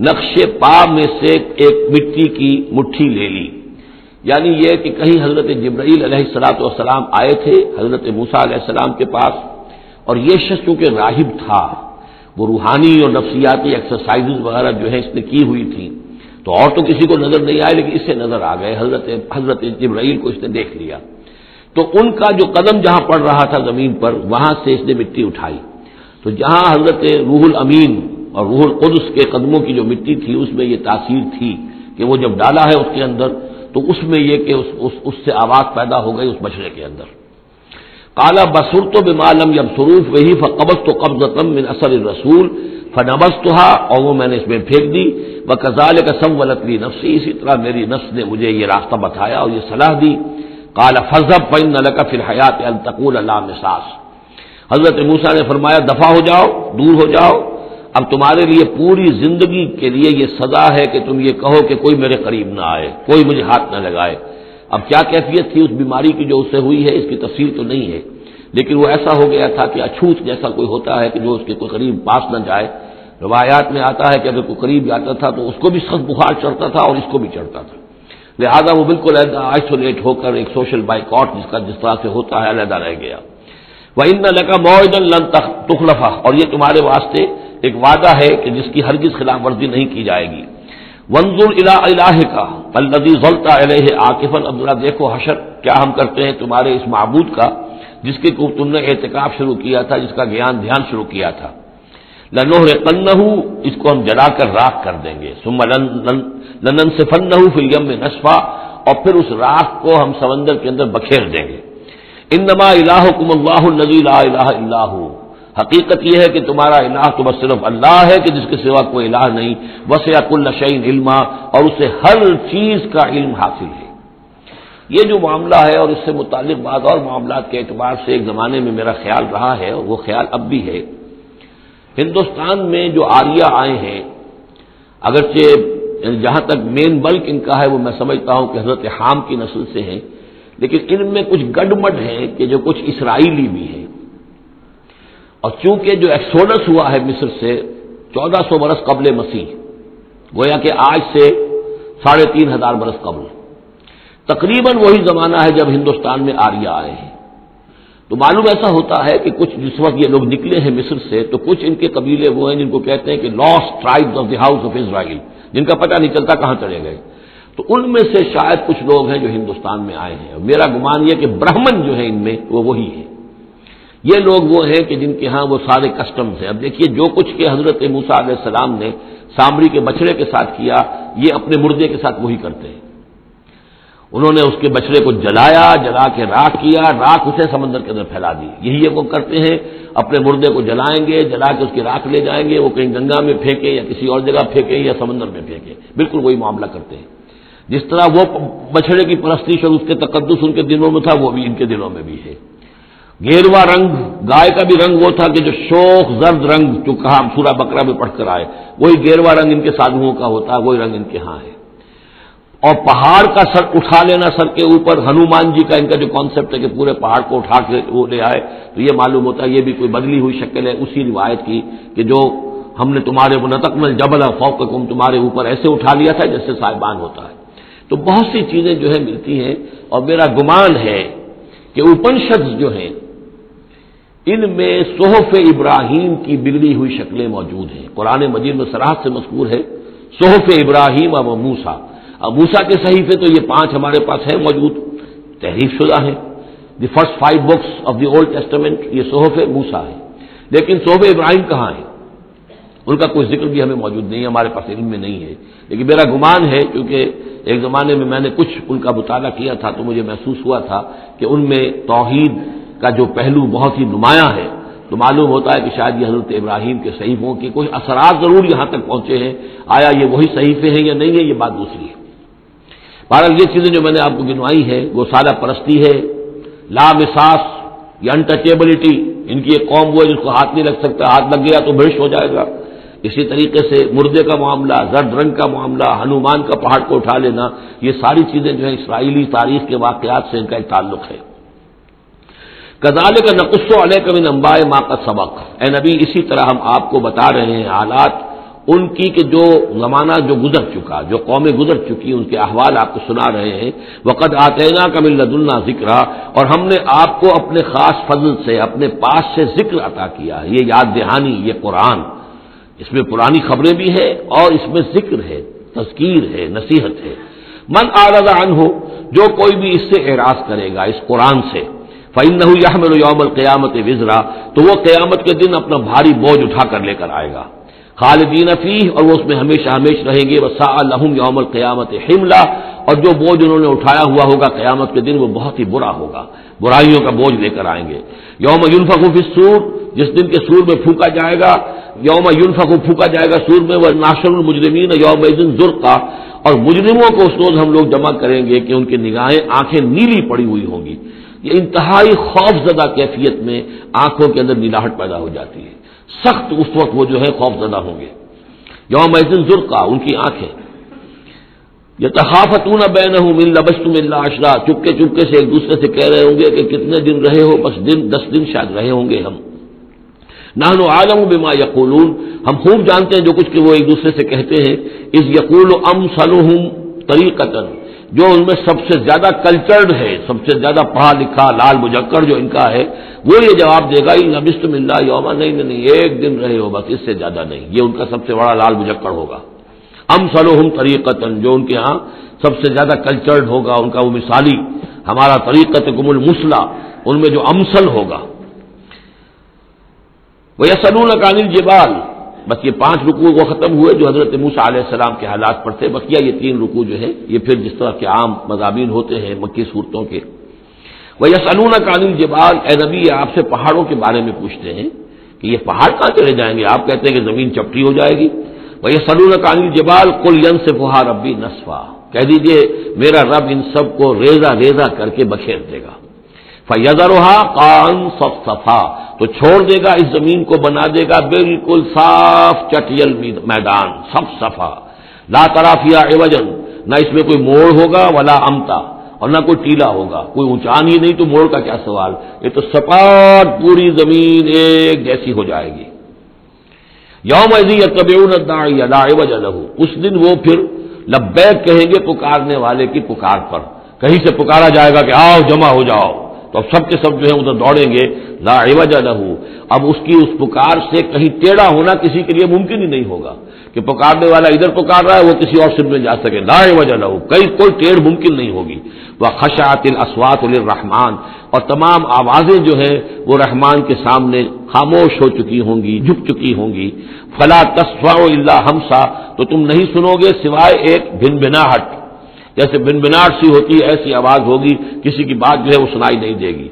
نقش پا میں سے ایک مٹی کی مٹھی لے لی۔ یعنی یہ کہ کہیں حضرت جبرائیل علیہ السلاۃ والسلام آئے تھے، حضرت موسا علیہ السلام کے پاس، اور یہ شخص چونکہ راہب تھا، وہ روحانی اور نفسیاتی ایکسرسائز وغیرہ جو ہے اس نے کی ہوئی تھی تو اور تو کسی کو نظر نہیں آئے لیکن اس سے نظر آ گئے، حضرت حضرت جبرائیل کو اس نے دیکھ لیا۔ تو ان کا جو قدم جہاں پڑ رہا تھا زمین پر، وہاں سے اس نے مٹی اٹھائی۔ تو جہاں حضرت روح الامین اور روح القدس کے قدموں کی جو مٹی تھی، اس میں یہ تاثیر تھی کہ وہ جب ڈالا ہے اس کے اندر تو اس میں یہ کہ اس اس, اس سے آواز پیدا ہو گئی اس بچڑے کے اندر۔ کالا بسر تو بمالم جب سروف وہی فقبت تو قبض من اثر رسول فنبس تو اور وہ میں نے اس میں پھینک دی۔ وہ کزال کا سم ولطلی نفسی اسی طرح میری نفس نے مجھے یہ راستہ بتایا اور یہ صلاح دی۔ کالا فضب فن کا پھر حیات التقول اللہ مساس حضرت موسا نے فرمایا دفاع ہو جاؤ دور ہو جاؤ اب تمہارے لیے پوری زندگی کے لیے یہ سزا ہے کہ تم یہ کہو کہ کوئی میرے قریب نہ آئے، کوئی مجھے ہاتھ نہ لگائے۔ اب کیا کیفیت تھی اس بیماری کی جو اس سے ہوئی ہے، اس کی تفصیل تو نہیں ہے۔ لیکن وہ ایسا ہو گیا تھا کہ اچھوت جیسا کوئی ہوتا ہے کہ جو اس کے کوئی قریب پاس نہ جائے۔ روایات میں آتا ہے کہ اگر کوئی قریب جاتا تھا تو اس کو بھی سخت بخار چڑھتا تھا اور اس کو بھی چڑھتا تھا۔ لہذا وہ بالکل آئسولیٹ ہو کر ایک سوشل بائیکاٹ جس کا جس طرح سے ہوتا ہے علیحدہ رہ گیا۔ وہ ان لگا معدن لن تخلفا اور یہ تمہارے واسطے ایک وعدہ ہے کہ جس کی ہرگز خلاف ورزی نہیں کی جائے گی۔ ونزل الا الہ کا الدی ضلع علیہ عاقفن عبداللہ دیکھو حشر، کیا ہم کرتے ہیں تمہارے اس معبود کا، جس کے کو تم نے احتکاب شروع کیا تھا، جس کا گیان دھیان شروع کیا تھا۔ لنوہ قن اس کو ہم جلا کر راک کر دیں گے۔ سم لنن سے فن فلیم میں نصفا۔ اور پھر اس راک کو ہم سمندر کے اندر بکھیر دیں گے۔ انما الہ کم اللہ النزی لا الہ اللہ حقیقت یہ ہے کہ تمہارا الہ تو بس صرف اللہ ہے کہ جس کے سوا کوئی الہ نہیں۔ وسیع کل شعین علما، اور اسے ہر چیز کا علم حاصل ہے۔ یہ جو معاملہ ہے اور اس سے متعلق بعض اور معاملات کے اعتبار سے ایک زمانے میں میرا خیال رہا ہے اور وہ خیال اب بھی ہے۔ ہندوستان میں جو آریہ آئے ہیں، اگرچہ جہاں تک مین بلک ان کا ہے، وہ میں سمجھتا ہوں کہ حضرت حام کی نسل سے ہیں، لیکن ان میں کچھ گڈمڈ ہیں کہ جو کچھ اسرائیلی بھی ہیں۔ اور چونکہ جو ایکسوڈس ہوا ہے مصر سے، چودہ سو برس قبل مسیح، گویا کہ آج سے ساڑھے تین ہزار برس قبل۔ تقریباً وہی زمانہ ہے جب ہندوستان میں آریہ آئے ہیں۔ تو معلوم ایسا ہوتا ہے کہ کچھ جس وقت یہ لوگ نکلے ہیں مصر سے، تو کچھ ان کے قبیلے وہ ہیں جن کو کہتے ہیں کہ lost tribe of the house of Israel جن کا پتہ نہیں چلتا کہاں چلے گئے۔ تو ان میں سے شاید کچھ لوگ ہیں جو ہندوستان میں آئے ہیں۔ میرا گمان یہ کہ برہمن جو ہے ان میں، وہ وہی ہے یہ لوگ وہ ہیں کہ جن کے ہاں وہ سارے کسٹمز ہیں۔ اب دیکھیے جو کچھ کہ حضرت موسا علیہ السلام نے سامری کے بچڑے کے ساتھ کیا، یہ اپنے مردے کے ساتھ وہی کرتے ہیں۔ انہوں نے اس کے بچڑے کو جلایا، جلا کے راک کیا راک اسے سمندر کے اندر پھیلا دی۔ یہی یہ وہ کرتے ہیں، اپنے مردے کو جلائیں گے، جلا کے اس کی راک لے جائیں گے، وہ کہیں گنگا میں پھینکیں یا کسی اور جگہ پھینکیں یا سمندر میں پھینکیں۔ بالکل وہی معاملہ کرتے ہیں۔ جس طرح وہ بچڑے کی پرستش اور اس کے تقدس ان کے دنوں میں تھا، وہ بھی ان کے دنوں میں بھی ہے۔ گیروا رنگ، گائے کا بھی رنگ وہ تھا کہ جو شوق زرد رنگ جو کہا سورا بکرا میں پڑھ کر آئے، وہی گیروا رنگ ان کے سادھوؤں کا ہوتا ہے وہی رنگ ان کے ہاں ہے۔ اور پہاڑ کا سر اٹھا لینا سر کے اوپر، ہنومان جی کا ان کا جو کانسیپٹ ہے کہ پورے پہاڑ کو اٹھا کے وہ لے آئے، تو یہ معلوم ہوتا ہے، یہ بھی کوئی بدلی ہوئی شکل ہے۔ اسی روایت کی کہ جو ہم نے تمہارے نتقمل جبل فوق کم تمہارے اوپر ایسے اٹھا لیا تھا جیسے صاحبان ہوتا ہے۔ تو بہت سی چیزیں جو ہے ملتی ہیں، اور میرا گمان ہے کہ اپنشد جو ہیں ان میں صحف ابراہیم کی بگڑی ہوئی شکلیں موجود ہیں۔ قرآن مجید میں سراحت سے مذکور ہے، صحف ابراہیم اب موسا اب موسا کے صحیفے تو یہ پانچ ہمارے پاس ہیں موجود، تحریف شدہ ہیں۔ The first five books of the Old Testament, یہ صحف موسا ہے لیکن صحف ابراہیم کہاں ہے ان کا کوئی ذکر بھی ہمیں موجود نہیں ہے، ہمارے پاس علم میں نہیں ہے۔ لیکن میرا گمان ہے کیونکہ ایک زمانے میں میں نے کچھ ان کا مطالعہ کیا تھا تو مجھے محسوس ہوا تھا کہ ان میں توحید کا جو پہلو بہت ہی نمایاں ہے، تو معلوم ہوتا ہے کہ شاید یہ حضرت ابراہیم کے صحیفوں کی کچھ اثرات ضرور یہاں تک پہنچے ہیں۔ آیا یہ وہی صحیفے ہیں یا نہیں ہے یہ بات دوسری ہے۔ بہرحال یہ چیزیں جو میں نے آپ کو گنوائی ہیں، وہ سادہ پرستی ہے۔ لامساس یا انٹچیبلٹی ان کی ایک قوم وہ ہے جس کو ہاتھ نہیں لگ سکتا، ہاتھ لگ گیا تو برش ہو جائے گا۔ اسی طریقے سے مردے کا معاملہ، زرد رنگ کا معاملہ، ہنومان کا پہاڑ کو اٹھا لینا، یہ ساری چیزیں جو ہیں اسرائیلی تاریخ کے واقعات سے ان کا ایک تعلق ہے۔ کزال کا نقص علیہ کبھی نمبائے ماں کا سبق۔ اے نبی، اسی طرح ہم آپ کو بتا رہے ہیں حالات ان کی کہ جو زمانہ جو گزر چکا، جو قومیں گزر چکی، ان کے احوال آپ کو سنا رہے ہیں۔ وقت آتے نا کا اللہ ذکر اور ہم نے آپ کو اپنے خاص فضل سے، اپنے پاس سے ذکر عطا کیا۔ یہ یاد دہانی، یہ قرآن۔ اس میں پرانی خبریں بھی ہیں اور اس میں ذکر ہے، تذکیر ہے، نصیحت ہے۔ من آرزان ہو جو کوئی بھی اس سے اعراض کرے گا، اس قرآن سے فعن نہ یوم القیامت وزرا تو وہ قیامت کے دن اپنا بھاری بوجھ اٹھا کر لے کر آئے گا۔ خالدین فی اور وہ اس میں ہمیشہ ہمیشہ رہیں گے۔ وہ الحم یوم القیامت حملہ اور جو بوجھ انہوں نے اٹھایا ہوا ہوگا قیامت کے دن وہ بہت ہی برا ہوگا۔ برائیوں کا بوجھ لے کر آئیں گے۔ یوم فی سور جس دن کے سور میں پھونکا جائے گا۔ یوم یونفق پھونکا جائے گا سور میں وہ ناشر المجرمین یوم ذرقا اور مجرموں کو اس روز ہم لوگ جمع کریں گے کہ ان کی نگاہیں آنکھیں نیلی پڑی ہوئی ہوں گی۔ یہ انتہائی خوف زدہ کیفیت میں آنکھوں کے اندر نیلاہٹ پیدا ہو جاتی ہے۔ سخت اس وقت وہ جو ہے خوف زدہ ہوں گے۔ یوم ذرقا، ان کی آنکھیں۔ یہ تحافت بین ہوں مل لبش تم اللہ اشرا چپکے چپکے سے ایک دوسرے سے کہہ رہے ہوں گے کہ کتنے دن رہے ہو، بس دن، دس دن شاید رہے ہوں گے ہم۔ نہ عالم بما یقولون۔ ہم خوب جانتے ہیں جو کچھ کہ وہ ایک دوسرے سے کہتے ہیں۔ اس یقول ام سلوم طریقتن جو ان میں سب سے زیادہ کلچرڈ ہے، سب سے زیادہ پڑھا لکھا، لال مجکر جو ان کا ہے، وہ یہ جواب دے گا نبست مل یوما نہیں نہیں ایک دن رہے ہو، بس اس سے زیادہ نہیں، یہ ان کا سب سے بڑا لال مجکر ہوگا۔ ام سلوہم طریقتن جو ان کے ہاں سب سے زیادہ کلچرڈ ہوگا، ان کا وہ مثالی، ہمارا طریقت گم المسلح ان میں جو امسل ہوگا۔ وہ یسنون کانل جبال بس یہ پانچ رکو وہ ختم ہوئے جو حضرت موسا علیہ السلام کے حالات پر تھے، بقیہ یہ تین رکو جو ہے یہ پھر جس طرح کے عام مضامین ہوتے ہیں مکی صورتوں کے۔ وہ یسنون کانل جبال اے نبی آپ سے پہاڑوں کے بارے میں پوچھتے ہیں کہ یہ پہاڑ کہاں چلے جائیں گے؟ آپ کہتے ہیں کہ زمین چپٹی ہو جائے گی۔ وہ یہ سلون کانل جبال کل ین سے فہار ربی نصفا۔ کہہ دیجیے میرا رب ان سب کو ریزا ریزا کر کے بکھیر دے گا۔ فیضرا کان صف صفا تو چھوڑ دے گا، اس زمین کو بنا دے گا، بالکل صاف چٹیل میدان سب صفا لا ترافیا وجن نہ اس میں کوئی موڑ ہوگا، ولا امتا، اور نہ کوئی ٹیلا ہوگا، کوئی اونچان ہی نہیں، تو موڑ کا کیا سوال؟ یہ تو سپاٹ پوری زمین ایک جیسی ہو جائے گی۔ یوم یا لہو اس دن وہ پھر لبیک کہیں گے پکارنے والے کی پکار پر۔ کہیں سے پکارا جائے گا کہ آؤ، جمع ہو جاؤ۔ تو اب سب کے سب جو ہے ادھر دوڑیں گے، لا وجہ لہو۔ اب اس کی اس پکار سے کہیں ٹیڑھا ہونا کسی کے لیے ممکن ہی نہیں ہوگا کہ پکارنے والا ادھر پکار رہا ہے، وہ کسی اور سب میں جا سکے۔ لا وجہ لہو۔ کئی کوئی ٹیڑھ ممکن نہیں ہوگی۔ وہ خشاط الاسوات الرحمان اور تمام آوازیں جو ہیں، وہ رحمان کے سامنے خاموش ہو چکی ہوں گی، جھک چکی ہوں گی۔ فلا تصفا اللہ ہمسا تو تم نہیں سنو گے سوائے ایک بھن بناہٹ جیسے بن بناٹ سی ہوتی ہے، ایسی آواز ہوگی، کسی کی بات جو ہے وہ سنائی نہیں دے گی۔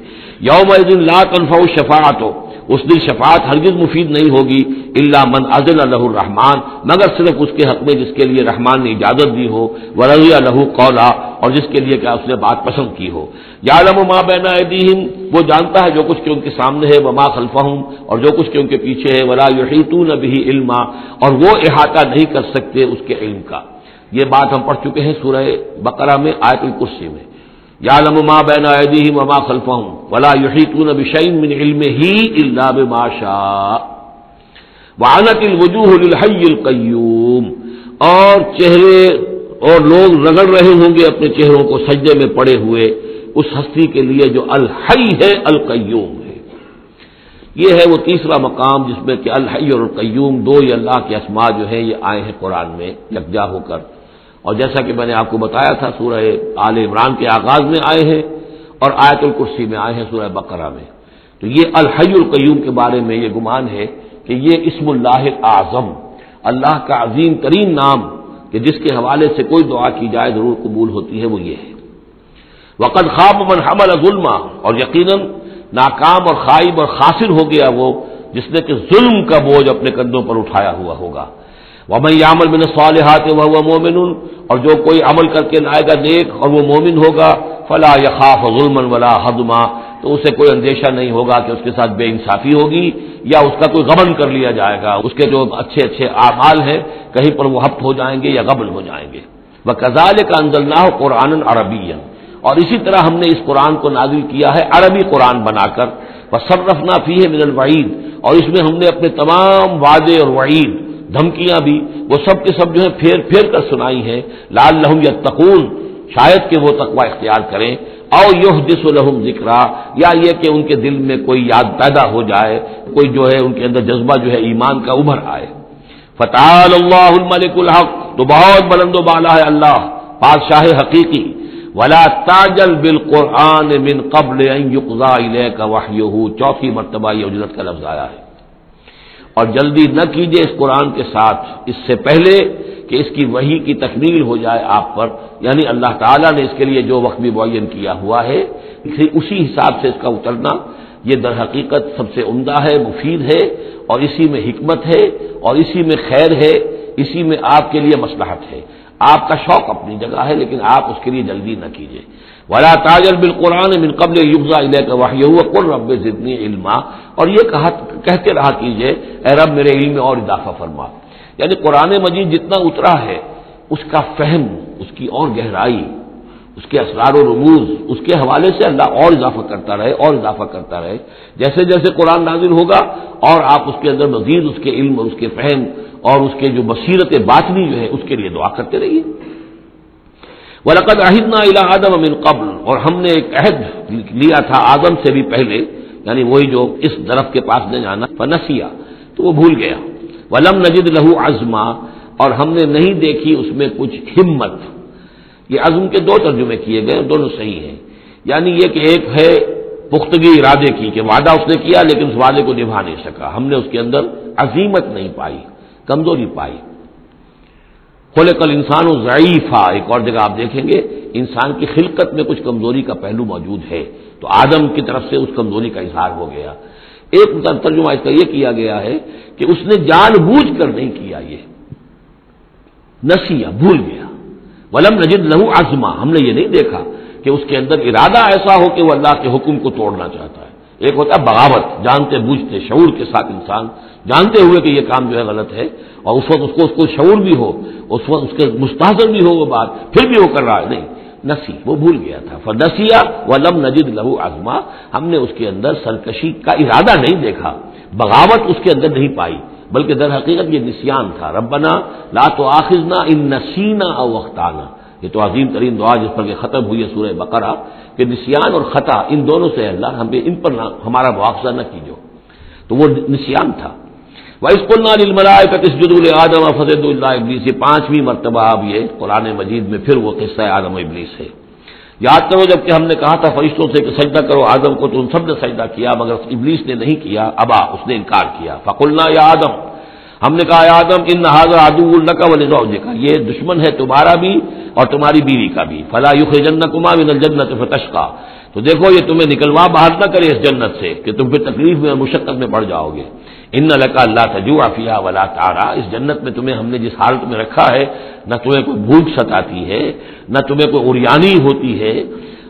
یوم دن لا تنفع شفاعت ہو اس دن شفاعت ہرگز مفید نہیں ہوگی اللہ من ازل الہ الرحمان مگر صرف اس کے حق میں جس کے لیے رحمان نے اجازت دی ہو، ورضی الہ قولا، اور جس کے لیے کہ اس نے بات پسند کی ہو۔ یا علم ماں بینا وہ جانتا ہے جو کچھ کہ ان کے سامنے ہے وہ ماں خلفہ ہوں اور جو کچھ کہ ان کے پیچھے ہے، ولا یحیطون به علما، اور وہ احاطہ نہیں کر سکتے اس کے علم کا۔ یہ بات ہم پڑھ چکے ہیں سورہ بقرہ میں، آیت الکرسی میں۔ یا لما بین عیدی وما خلف ہوں ولا یحیطون بشین من علم ہی اللہ باشا وانت الوجوہ للحی القیوم۔ اور چہرے اور لوگ رگڑ رہے ہوں گے اپنے چہروں کو سجدے میں پڑے ہوئے اس ہستی کے لیے جو الحی ہے، القیوم ہے۔ یہ ہے وہ تیسرا مقام جس میں کہ الحی اور القیوم دو یہ اللہ کے اسما جو ہیں، یہ آئے ہیں قرآن میں، یکجا ہو کر۔ اور جیسا کہ میں نے آپ کو بتایا تھا، سورہ آل عمران کے آغاز میں آئے ہیں اور آیت الکرسی میں آئے ہیں سورہ بقرہ میں۔ تو یہ الحی القیوم کے بارے میں یہ گمان ہے کہ یہ اسم اللہ اعظم، اللہ کا عظیم ترین نام کہ جس کے حوالے سے کوئی دعا کی جائے، ضرور قبول ہوتی ہے، وہ یہ ہے۔ وقت خواب من حمل ظلم اور یقیناً ناکام اور خائب اور خاصر ہو گیا وہ، جس نے کہ ظلم کا بوجھ اپنے کندھوں پر اٹھایا ہوا ہوگا۔ وہ میں عمل میں نے صالحات وہ مومن اور جو کوئی عمل کر کے لائے گا نیک اور وہ مومن ہوگا، فلا یخاف ظلم ولا حدما تو اسے کوئی اندیشہ نہیں ہوگا کہ اس کے ساتھ بے انصافی ہوگی یا اس کا کوئی غبن کر لیا جائے گا۔ اس کے جو اچھے اچھے اعمال ہیں، کہیں پر وہ ہفت ہو جائیں گے یا غبن ہو جائیں گے۔ وہ کزال کا اندلنا ہو قرآن عربی اور اسی طرح ہم نے اس قرآن کو نازل کیا ہے، عربی قرآن بنا کر۔ وہ رفنا فی ہے من الوعید اور اس میں ہم نے اپنے تمام وعدے اور وعید دھمکیاں بھی، وہ سب کے سب جو ہے پھیر پھیر کر سنائی ہیں لال لہم یا تقون شاید کہ وہ تقوا اختیار کریں۔ او یوہ جس الحم ذکر یا یہ کہ ان کے دل میں کوئی یاد پیدا ہو جائے، کوئی جو ہے ان کے اندر جذبہ جو ہے ایمان کا ابھر آئے۔ فتح اللہ الملک الحق، تو بہت بلند و بالا ہے اللہ، بادشاہ حقیقی۔ ولا تاجل بال قرآن من قبل کا وحی چوتھی مرتبہ یہ اجرت کا لفظ آیا ہے۔ اور جلدی نہ کیجیے اس قرآن کے ساتھ۔ اس سے پہلے کہ اس کی وہی کی تکمیل ہو جائے آپ پر۔ یعنی اللہ تعالیٰ نے اس کے لیے جو وقت بھی معین کیا ہوا ہے، اسی حساب سے اس کا اترنا۔ یہ در حقیقت سب سے عمدہ ہے، مفید ہے اور اسی میں حکمت ہے اور اسی میں خیر ہے، اسی میں آپ کے لیے مسلحت ہے۔ آپ کا شوق اپنی جگہ ہے، لیکن آپ اس کے لیے جلدی نہ کیجیے ولا تاجر بالقرآن من قبل یوزا کا واحد ہوا قر رب ضدنی علما اور یہ کہا کہتے رہا کیجیے اے رب میرے علم میں اور اضافہ فرما۔ یعنی قرآن مجید جتنا اترا ہے، اس کا فہم، اس کی اور گہرائی، اس کے اسرار و رموز، اس کے حوالے سے اللہ اور اضافہ کرتا رہے، اور اضافہ کرتا رہے۔ جیسے جیسے قرآن نازل ہوگا، اور آپ اس کے اندر مزید، اس کے علم اور اس کے فہم اور اس کے جو بصیرت باطنی جو ہے، اس کے لیے دعا کرتے رہیے۔ ولقد عہدنا الى آدم من قبل، اور ہم نے ایک عہد لیا تھا آدم سے بھی پہلے یعنی وہی جو اس درخت کے پاس نے جانا، فنسیا، تو وہ بھول گیا۔ ولم نجد لہو ازما اور ہم نے نہیں دیکھی اس میں کچھ ہمت۔ یہ عزم کے دو ترجمے کیے گئے، دونوں صحیح ہیں۔ یعنی یہ کہ ایک ہے پختگی ارادے کی، کہ وعدہ اس نے کیا، لیکن اس وعدے کو نبھا نہیں سکا۔ ہم نے اس کے اندر عظیمت نہیں پائی، کمزوری پائی۔ کھولے کل انسان و ضعیفہ ایک اور جگہ آپ دیکھیں گے، انسان کی خلقت میں کچھ کمزوری کا پہلو موجود ہے۔ تو آدم کی طرف سے اس کمزوری کا اظہار ہو گیا۔ ایک ترجمہ اس کا یہ کیا گیا ہے کہ اس نے جان بوجھ کر نہیں کیا یہ۔ نسیا بھول گیا۔ ولم نجد لہو ازما ہم نے یہ نہیں دیکھا کہ اس کے اندر ارادہ ایسا ہو کہ وہ اللہ کے حکم کو توڑنا چاہتا ہے۔ ایک ہوتا ہے بغاوت، جانتے بوجھتے، شعور کے ساتھ انسان، جانتے ہوئے کہ یہ کام جو ہے غلط ہے، اور اس وقت اس کو اس کو شعور بھی ہو، اس وقت اس کے مستحضر بھی ہو وہ بات، پھر بھی وہ کر رہا ہے۔ نہیں، نسی، وہ بھول گیا تھا۔ فنسیا ولم نجد لہو ازما ہم نے اس کے اندر سرکشی کا ارادہ نہیں دیکھا، بغاوت اس کے اندر نہیں پائی، بلکہ در حقیقت یہ نسیان تھا۔ ربنا لا تو آخذنا ان نسینا او وقتانہ یہ تو عظیم ترین دعا جس پر کہ ختم ہوئی ہے سورہ بقرہ، کہ نسیان اور خطا ان دونوں سے اللہ، ہم ان پر ہمارا مواخذہ نہ کیجو تو وہ نسیان تھا۔ وہ اس آدم فضد اللہ ابلیس یہ پانچویں مرتبہ اب یہ قرآن مجید میں پھر وہ قصہ آدم ابلیس ہے۔ یاد کرو جبکہ ہم نے کہا تھا فرشتوں سے کہ سجدہ کرو، آدم کو تو ان سب نے سجدہ کیا، مگر ابلیس نے نہیں کیا، ابا، اس نے انکار کیا۔ فقلنا یا آدم ہم نے کہا آدم، ان حاضر آدو اللہ کا ولی کا یہ دشمن ہے تمہارا بھی اور تمہاری بیوی کا بھی. فلاح جن کما بن جنت فتش کا تو دیکھو، یہ تمہیں نکلوا باہر نہ کرے اس جنت سے کہ تم پھر تکلیف میں مشقت میں پڑ جاؤ گے. ان لکا اللہ تجو عفیہ ولا تارا اس جنت میں تمہیں ہم نے جس حالت میں رکھا ہے، نہ تمہیں کوئی بھوک ستاتی ہے، نہ تمہیں کوئی اریانی ہوتی ہے.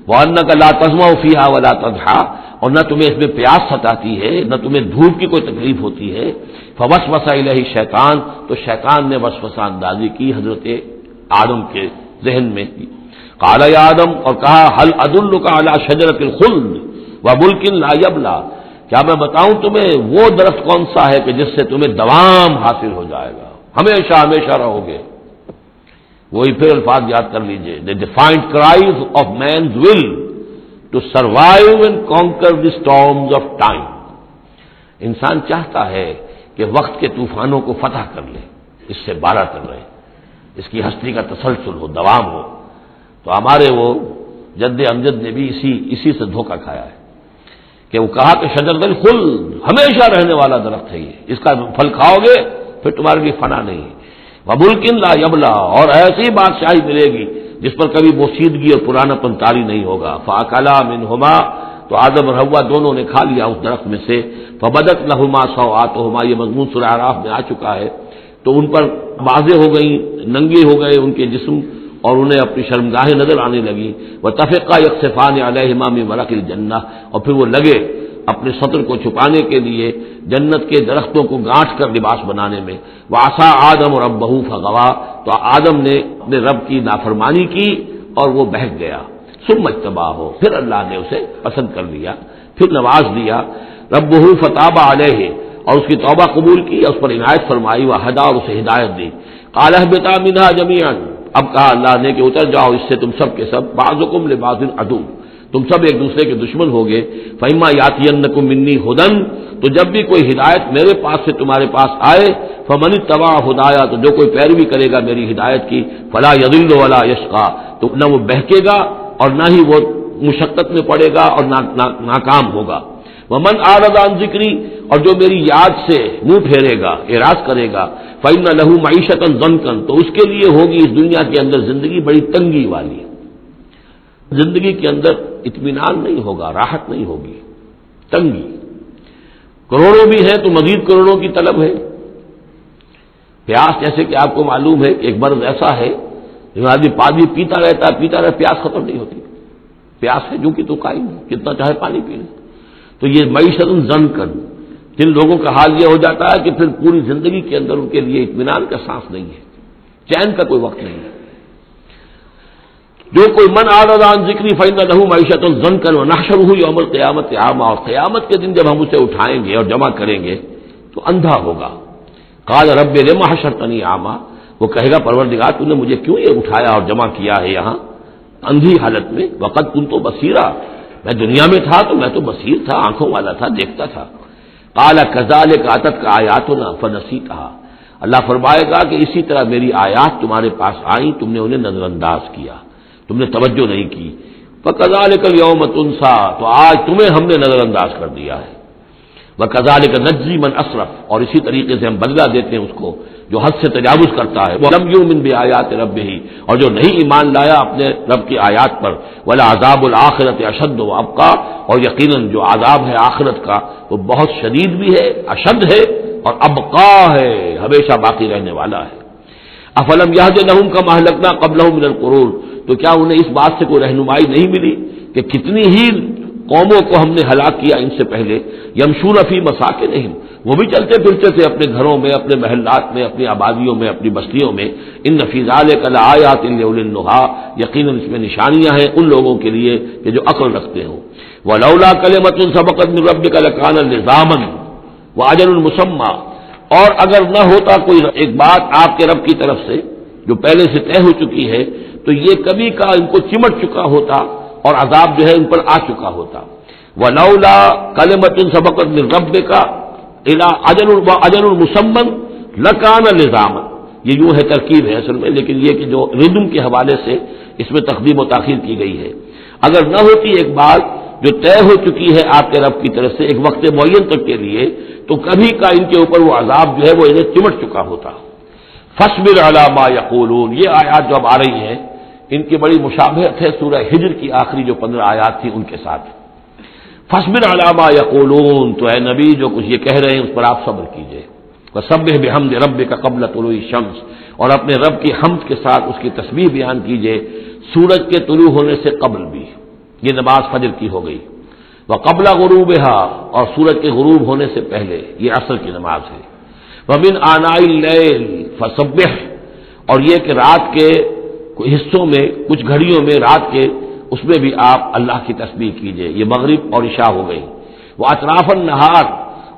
وہ ان کا لا تزما فیا ولا تجھا اور نہ تمہیں اس میں پیاس ستاتی ہے، نہ تمہیں دھوپ کی کوئی تکلیف ہوتی ہے۔ فوس وسا شیطان تو شیطان نے وس وسا اندازی کی حضرت آدم کے ذہن میں۔ کالا آدم، اور کہا حل عد کا اعلیٰ شجرت الخلد و ملکن لا یبلا؟ کیا میں بتاؤں تمہیں، وہ درخت کون سا ہے کہ جس سے تمہیں دوام حاصل ہو جائے گا؟ ہمیشہ ہمیشہ رہو گے۔ وہی پھر الفاظ یاد کر لیجیے the defined cries of man's will to survive and conquer the storms of time انسان چاہتا ہے کہ وقت کے طوفانوں کو فتح کر لے، اس سے بارہ کر رہے اس کی ہستی کا تسلسل ہو، دوام ہو۔ تو ہمارے وہ جد امجد نے بھی اسی اسی سے دھوکہ کھایا ہے کہ وہ کہا کہ شجر دل خل، ہمیشہ رہنے والا درخت ہے یہ۔ اس کا پھل کھاؤ گے، پھر تمہارے لیے فنا نہیں وبلکن لا یبلا اور ایسی بادشاہی ملے گی جس پر کبھی بوسیدگی اور پرانا پن تاری نہیں ہوگا۔ فاقلا من ہوما تو آدم اور ہوا دونوں نے کھا لیا اس درخت میں سے۔ فبدت لہما سو آ تو یہ مضمون سراراف میں آ چکا ہے۔ تو ان پر واضح ہو گئی ننگے ہو گئے ان کے جسم اور انہیں اپنی شرمگاہیں نظر آنے لگی وہ تفقہ یکسفان علیہ امام ورق الجنہ اور پھر وہ لگے۔ اپنے سطر کو چھپانے کے لیے جنت کے درختوں کو گانٹ کر لباس بنانے میں۔ وہ آسا آدم اور اب بہو فغوا۔ تو آدم نے اپنے رب کی نافرمانی کی اور وہ بہک گیا۔ سم مجتبا ہو پھر اللہ نے اسے پسند کر لیا، پھر نواز دیا۔ رب بہو فتح علیہ۔ اور اس کی توبہ قبول کی، اس پر عنایت فرمائی وہ ہدا اور اسے ہدایت دی۔ کالح بتا مینا جمیان اب کہا اللہ نے کہ اتر جاؤ، اس سے تم سب کے سب بعض لباس ادو تم سب ایک دوسرے کے دشمن ہو گے فہما یاتی منی ہدن تو جب بھی کوئی ہدایت میرے پاس سے تمہارے پاس آئے فمنی تباہ ہدایا تو جو کوئی پیروی کرے گا میری ہدایت کی فلاں یدل والا یش کا تو نہ وہ بہکے گا اور نہ ہی وہ مشقت میں پڑے گا اور ناکام ہوگا۔ وہ من آردان ذکری اور جو میری یاد سے منہ پھیرے گا، اعراض کرے گا فعم لہو معیشت زن تو اس کے لیے ہوگی اس دنیا کے اندر زندگی بڑی تنگی والی۔ زندگی کے اندر اطمینان نہیں ہوگا، راحت نہیں ہوگی، تنگی۔ کروڑوں بھی ہیں تو مزید کروڑوں کی طلب ہے۔ پیاس جیسے کہ آپ کو معلوم ہے کہ ایک مرض ایسا ہے، جو آدمی پانی پیتا رہتا ہے پیتا رہتا، پیاس ختم نہیں ہوتی۔ پیاس ہے جو کہ تو قائم کتنا چاہے پانی پی لے۔ تو یہ معیشت زن کر جن لوگوں کا حال یہ ہو جاتا ہے کہ پھر پوری زندگی کے اندر ان کے لیے اطمینان کا سانس نہیں ہے، چین کا کوئی وقت نہیں ہے۔ جو کوئی من آردان ذکری فائن لہو معیشت زن کر ناشر ہوئی عمل قیامت عامہ اور قیامت کے دن جب ہم اسے اٹھائیں گے اور جمع کریں گے تو اندھا ہوگا۔ کال رب رما تنی عامہ وہ کہے گا پرور تو نے مجھے کیوں یہ اٹھایا اور جمع کیا ہے یہاں؟ اندھی حالت میں وقت کن تو بصیرہ میں دنیا میں تھا تو میں تو بصیر تھا، آنکھوں والا تھا، دیکھتا تھا۔ کالا کزال کاتت کا آیات نہ فنسی کہا اللہ فرمائے گا کہ اسی طرح میری آیات تمہارے پاس آئیں، تم نے انہیں نظر انداز کیا۔ تم نے توجہ نہیں کی۔ کزال کل یوم تنسا تو آج تمہیں ہم نے نظر انداز کر دیا ہے۔ وہ کزال کا نجی من اشرف اور اسی طریقے سے ہم بدلا دیتے ہیں اس کو جو حد سے تجاوز کرتا ہے۔ وہ لمبیوں من بھی آیات رب ہی اور جو نہیں ایمان لایا اپنے رب کی آیات پر۔ ولا عذاب الآخرت اشد و ابقا اور یقیناً جو عذاب ہے آخرت کا، وہ بہت شدید بھی ہے، اشد ہے اور ابقا ہے، ہمیشہ باقی رہنے والا ہے۔ افلم یہ نہم کا محلکنا قبل من القرور تو کیا انہیں اس بات سے کوئی رہنمائی نہیں ملی کہ کتنی ہی قوموں کو ہم نے ہلاک کیا ان سے پہلے؟ یمشور افی مساکے نہیں وہ بھی چلتے پھرتے تھے اپنے گھروں میں، اپنے محلات میں، اپنی آبادیوں میں، اپنی بستیوں میں۔ ان نفیز کل آیات النحا یقیناً اس میں نشانیاں ہیں ان لوگوں کے لیے کہ جو عقل رکھتے ہوں۔ وہ لولا کل مت السبقت رب کا لکان الزامن وہ اجر المسمہ اور اگر نہ ہوتا کوئی ایک بات آپ کے رب کی طرف سے جو پہلے سے طے ہو چکی ہے تو یہ کبھی کا ان کو چمٹ چکا ہوتا اور عذاب جو ہے ان پر آ چکا ہوتا۔ وہ لولا کل مت السبقت رب کا اجر المسمن لکان نظام یہ یوں ہے ترکیب ہے اصل میں، لیکن یہ کہ جو ردم کے حوالے سے اس میں تقدیم و تاخیر کی گئی ہے۔ اگر نہ ہوتی ایک بات جو طے ہو چکی ہے آپ کے رب کی طرف سے ایک وقت معین تک کے لیے، تو کبھی کا ان کے اوپر وہ عذاب جو ہے وہ انہیں چمٹ چکا ہوتا۔ فصبر علامہ یقولون یہ آیات جو اب آ رہی ہیں ان کی بڑی مشابہت ہے سورہ ہجر کی آخری جو پندرہ آیات تھی ان کے ساتھ۔ فصبر علامہ یقولون، تو اے نبی جو کچھ یہ کہہ رہے ہیں اس پر آپ صبر کیجیے سب بحمد رب کا قبل طلوع شمس اور اپنے رب کی حمد کے ساتھ اس کی تصویر بیان کیجیے سورج کے طلوع ہونے سے قبل بھی یہ نماز فجر کی ہو گئی۔ وہ قبلہ غروب اور سورج کے غروب ہونے سے پہلے یہ اصل کی نماز ہے۔ وہ بن آنائی فصب اور یہ کہ رات کے حصوں میں، کچھ گھڑیوں میں رات کے، اس میں بھی آپ اللہ کی تصویر کیجیے۔ یہ مغرب اور عشاء ہو گئی وہ اطراف نہار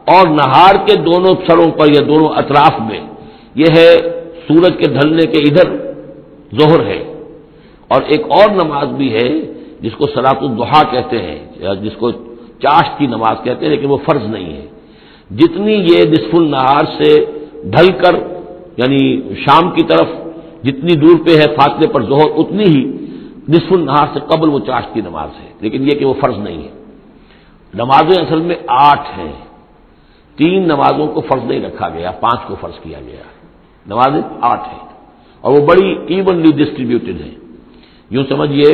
اور نہار کے دونوں سروں پر، یا دونوں اطراف میں۔ یہ ہے سورج کے ڈھلنے کے ادھر ظہر ہے۔ اور ایک اور نماز بھی ہے، جس کو سلاط الدحا کہتے ہیں، یا جس کو چاش کی نماز کہتے ہیں، لیکن وہ فرض نہیں ہے۔ جتنی یہ نصف النہار سے ڈھل کر یعنی شام کی طرف جتنی دور پہ ہے فاصلے پر ظہر اتنی ہی نصف النہار سے قبل وہ چاش کی نماز ہے۔ لیکن یہ کہ وہ فرض نہیں ہے۔ نمازیں اصل میں آٹھ ہیں۔ تین نمازوں کو فرض نہیں رکھا گیا، پانچ کو فرض کیا گیا۔ نمازیں آٹھ ہیں۔ اور وہ بڑی ایونلی ڈسٹریبیوٹیڈ ہیں۔ یوں سمجھیے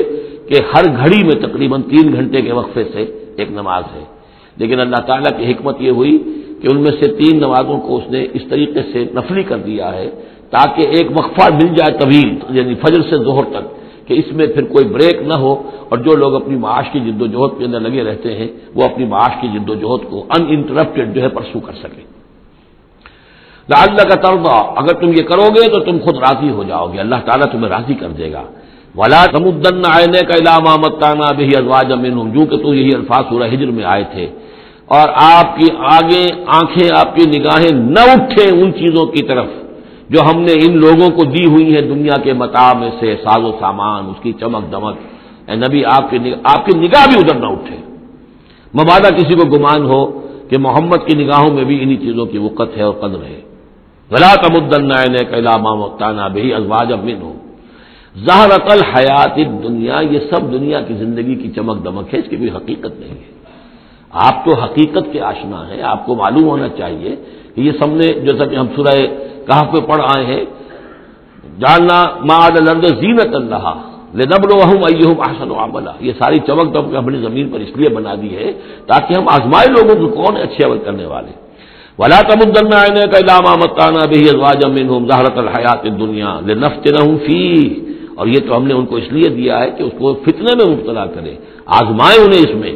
کہ ہر گھڑی میں تقریباً تین گھنٹے کے وقفے سے ایک نماز ہے۔ لیکن اللہ تعالیٰ کی حکمت یہ ہوئی کہ ان میں سے تین نمازوں کو اس نے اس طریقے سے نفلی کر دیا ہے تاکہ ایک وقفہ مل جائے طویل یعنی فجر سے ظہر تک، کہ اس میں پھر کوئی بریک نہ ہو، اور جو لوگ اپنی معاش کی جد و جہد کے اندر لگے رہتے ہیں، وہ اپنی معاش کی جد و جہد کو ان انٹرپٹیڈ جو ہے پرسو کر سکیں۔ اللہ کا طربہ اگر تم یہ کرو گے تو تم خود راضی ہو جاؤ گے، اللہ تعالیٰ تمہیں راضی کر دے گا۔ ولا تمدن آئنے کا علامہ متانا بھی ازواج امین ہوں جو کہ تو یہی الفاظ سورہ ہجر میں آئے تھے۔ اور آپ کی آگے، آنکھیں، آپ کی نگاہیں نہ اٹھیں ان چیزوں کی طرف۔ جو ہم نے ان لوگوں کو دی ہوئی ہیں دنیا کے متا میں سے، ساز و سامان، اس کی چمک دمک۔ اے نبی، آپ کی نگاہ، آپ کی نگاہ بھی ادھر نہ اٹھے۔ مبادہ کسی کو گمان ہو کہ محمد کی نگاہوں میں بھی انہی چیزوں کی وقت ہے اور قدر ہے۔ غلا تمدن تانا بہی ازواج امن ہو زہرت الحیات دنیا یہ سب دنیا کی زندگی کی چمک دمک ہے، اس کی کوئی حقیقت نہیں ہے۔ آپ تو حقیقت کے آشنا ہیں، آپ کو معلوم ہونا چاہیے کہ یہ سب نے جیسا کہ ہم سورہ کہاں پہ پڑھ آئے ہیں؟ جاننا ماد لرد زینت اللہ نبل وحم آسن عملہ یہ ساری چمک دمک اپنی زمین پر اس لیے بنا دی ہے تاکہ ہم آزمائے لوگوں کو کون اچھے عمل کرنے والے۔ ولا تمدن کا علامہ متانا بھی ازواج امن زہرت الحیات دنیا نفت نہ فی اور یہ تو ہم نے ان کو اس لیے دیا ہے کہ اس کو فتنے میں مبتلا کرے، آزمائے انہیں اس میں۔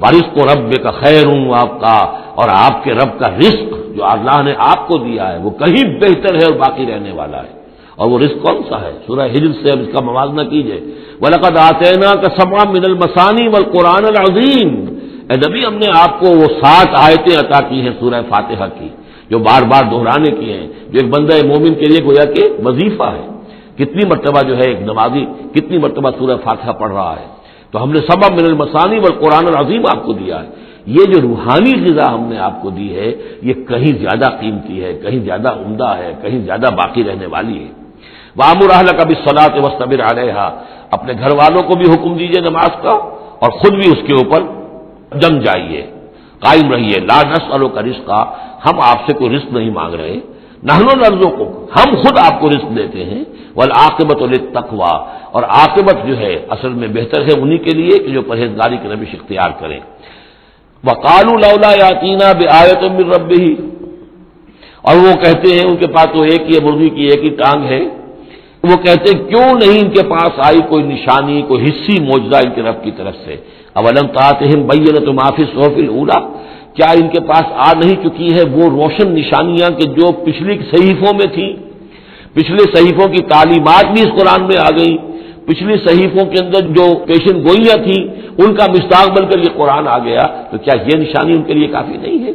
بارش کو رب کا خیر ہوں آپ کا اور آپ کے رب کا رزق جو اللہ نے آپ کو دیا ہے، وہ کہیں بہتر ہے اور باقی رہنے والا ہے۔ اور وہ رزق کون سا ہے؟ سورہ ہجر سے اب اس کا موازنہ کیجیے ولقد آتینا کا سما من المسانی و قرآن العظیم اے نبی، ہم نے آپ کو وہ سات آیتیں عطا کی ہیں سورہ فاتحہ کی، جو بار بار دہرانے کی ہیں۔ جو ایک بندہ مومن کے لیے گویا کہ وظیفہ ہے۔ کتنی مرتبہ جو ہے ایک نمازی، کتنی مرتبہ سورہ فاتحہ پڑھ رہا ہے۔ تو ہم نے سبب من المسانی و قرآن العظیم آپ کو دیا ہے۔ یہ جو روحانی غذا ہم نے آپ کو دی ہے، یہ کہیں زیادہ قیمتی ہے، کہیں زیادہ عمدہ ہے، کہیں زیادہ باقی رہنے والی ہے۔ وامر کا بھی صلاح وسطبر علیہ اپنے گھر والوں کو بھی حکم دیجیے نماز کا اور خود بھی اس کے اوپر جم جائیے۔ قائم رہیے۔ لا نسلوں کا رزق ہم آپ سے کوئی رزق نہیں مانگ رہے۔ نہنو لفظوں کو ہم خود آپ کو رزق دیتے ہیں۔ والعاقبت تقوا اور عاقبت جو ہے، اصل میں بہتر ہے انہی کے لیے کہ جو پرہیزگاری کے نبش اختیار کریں۔ وہ کالو لولا یاتینہ بے آیت رب ہی اور وہ کہتے ہیں ان کے پاس تو ایک ہی مرغی کی ایک ہی ٹانگ ہے۔ وہ کہتے ہیں، کیوں نہیں ان کے پاس آئی کوئی نشانی، کوئی حصی موجودہ ان کے رب کی طرف سے؟ اب علم بین تو معافی صحفل اولا کیا ان کے پاس آ نہیں چکی ہے وہ روشن نشانیاں کہ جو پچھلی صحیفوں میں تھیں؟ پچھلے صحیفوں کی تعلیمات بھی اس قرآن میں آ گئی پچھلی صحیفوں کے اندر جو پیشن گوئیاں تھیں، ان کا مستاق بن کر یہ قرآن آ گیا، تو کیا یہ نشانی ان کے لیے کافی نہیں ہے؟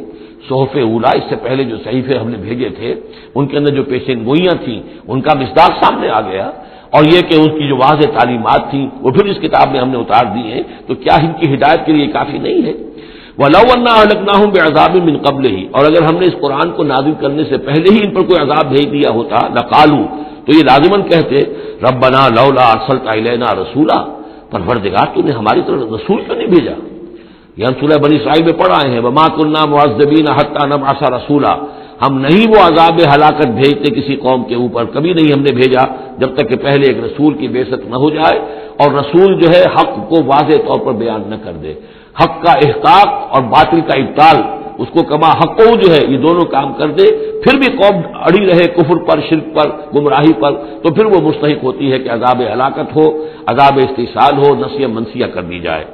صحف اولا اس سے پہلے جو صحیفے ہم نے بھیجے تھے، ان کے اندر جو پیشن گوئیاں تھیں، ان کا مستاق سامنے آ گیا۔ اور یہ کہ اس کی جو واضح تعلیمات تھیں، وہ پھر اس کتاب میں ہم نے اتار دی ہیں، تو کیا ان کی ہدایت کے لیے کافی نہیں ہے؟ وہ لو ہوں بے عذاب من قبل ہی اور اگر ہم نے اس قرآن کو نازل کرنے سے پہلے ہی ان پر کوئی عذاب بھیج دیا ہوتا نہ تو یہ لازمن کہتے رب بنا لولا ارسل کا رسولہ پروردگار تو نے ہماری طرف رسول کیوں نہیں بھیجا۔ یہ ہم سورہ بنی اسرائیل میں پڑھ آئے ہیں، وما کلنا معذبین حتہ نم آسا رسولہ ہم نہیں وہ عذاب ہلاکت بھیجتے کسی قوم کے اوپر، کبھی نہیں ہم نے بھیجا جب تک کہ پہلے ایک رسول کی بے نہ ہو جائے۔ اور رسول جو ہے، حق کو واضح طور پر بیان نہ کر دے۔ حق کا احقاق اور باطل کا ابتال اس کو کما حق جو ہے، یہ دونوں کام کر دے، پھر بھی قوم اڑی رہے کفر پر، شرک پر، گمراہی پر، تو پھر وہ مستحق ہوتی ہے کہ عذاب ہلاکت ہو، عذاب استحصال ہو نسیہ منسیہ کر دی جائے۔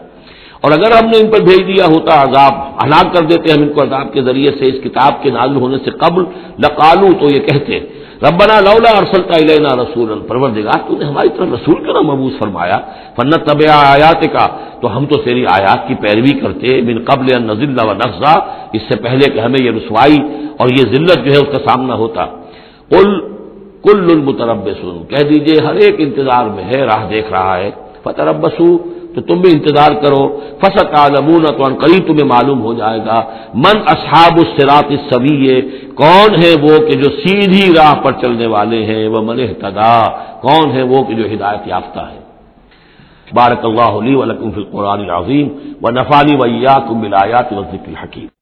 اور اگر ہم نے ان پر بھیج دیا ہوتا عذاب، ہلاک کر دیتے، ہم ان کو عذاب کے ذریعے سے اس کتاب کے نازل ہونے سے قبل لقالو تو یہ کہتے، ربنا لولا ارسلتا الینا رسول پروردگار تو نے ہماری طرف رسول کا نام مبوس فرمایا فنت طب آیات کا تو ہم تو تیری آیات کی پیروی کرتے بن قبل نزل و نقزہ اس سے پہلے کہ ہمیں یہ رسوائی اور یہ ذلت جو ہے اس کا سامنا ہوتا۔ کل کل المترب سن کہہ دیجیے، ہر ایک انتظار میں ہے، راہ دیکھ رہا ہے۔ فتح ربسو تو تم بھی انتظار کرو۔ فسق عالمون تو ان قریب تمہیں معلوم ہو جائے گا۔ من اصحاب السرات سویے کون ہے وہ کہ جو سیدھی راہ پر چلنے والے ہیں؟ وہ من احتدا کون ہے وہ کہ جو ہدایت یافتہ ہے؟ بارک اللہ علی ولکم فی القرآن العظیم و نفالی ویا کم بلایات و ذکر الحکیم۔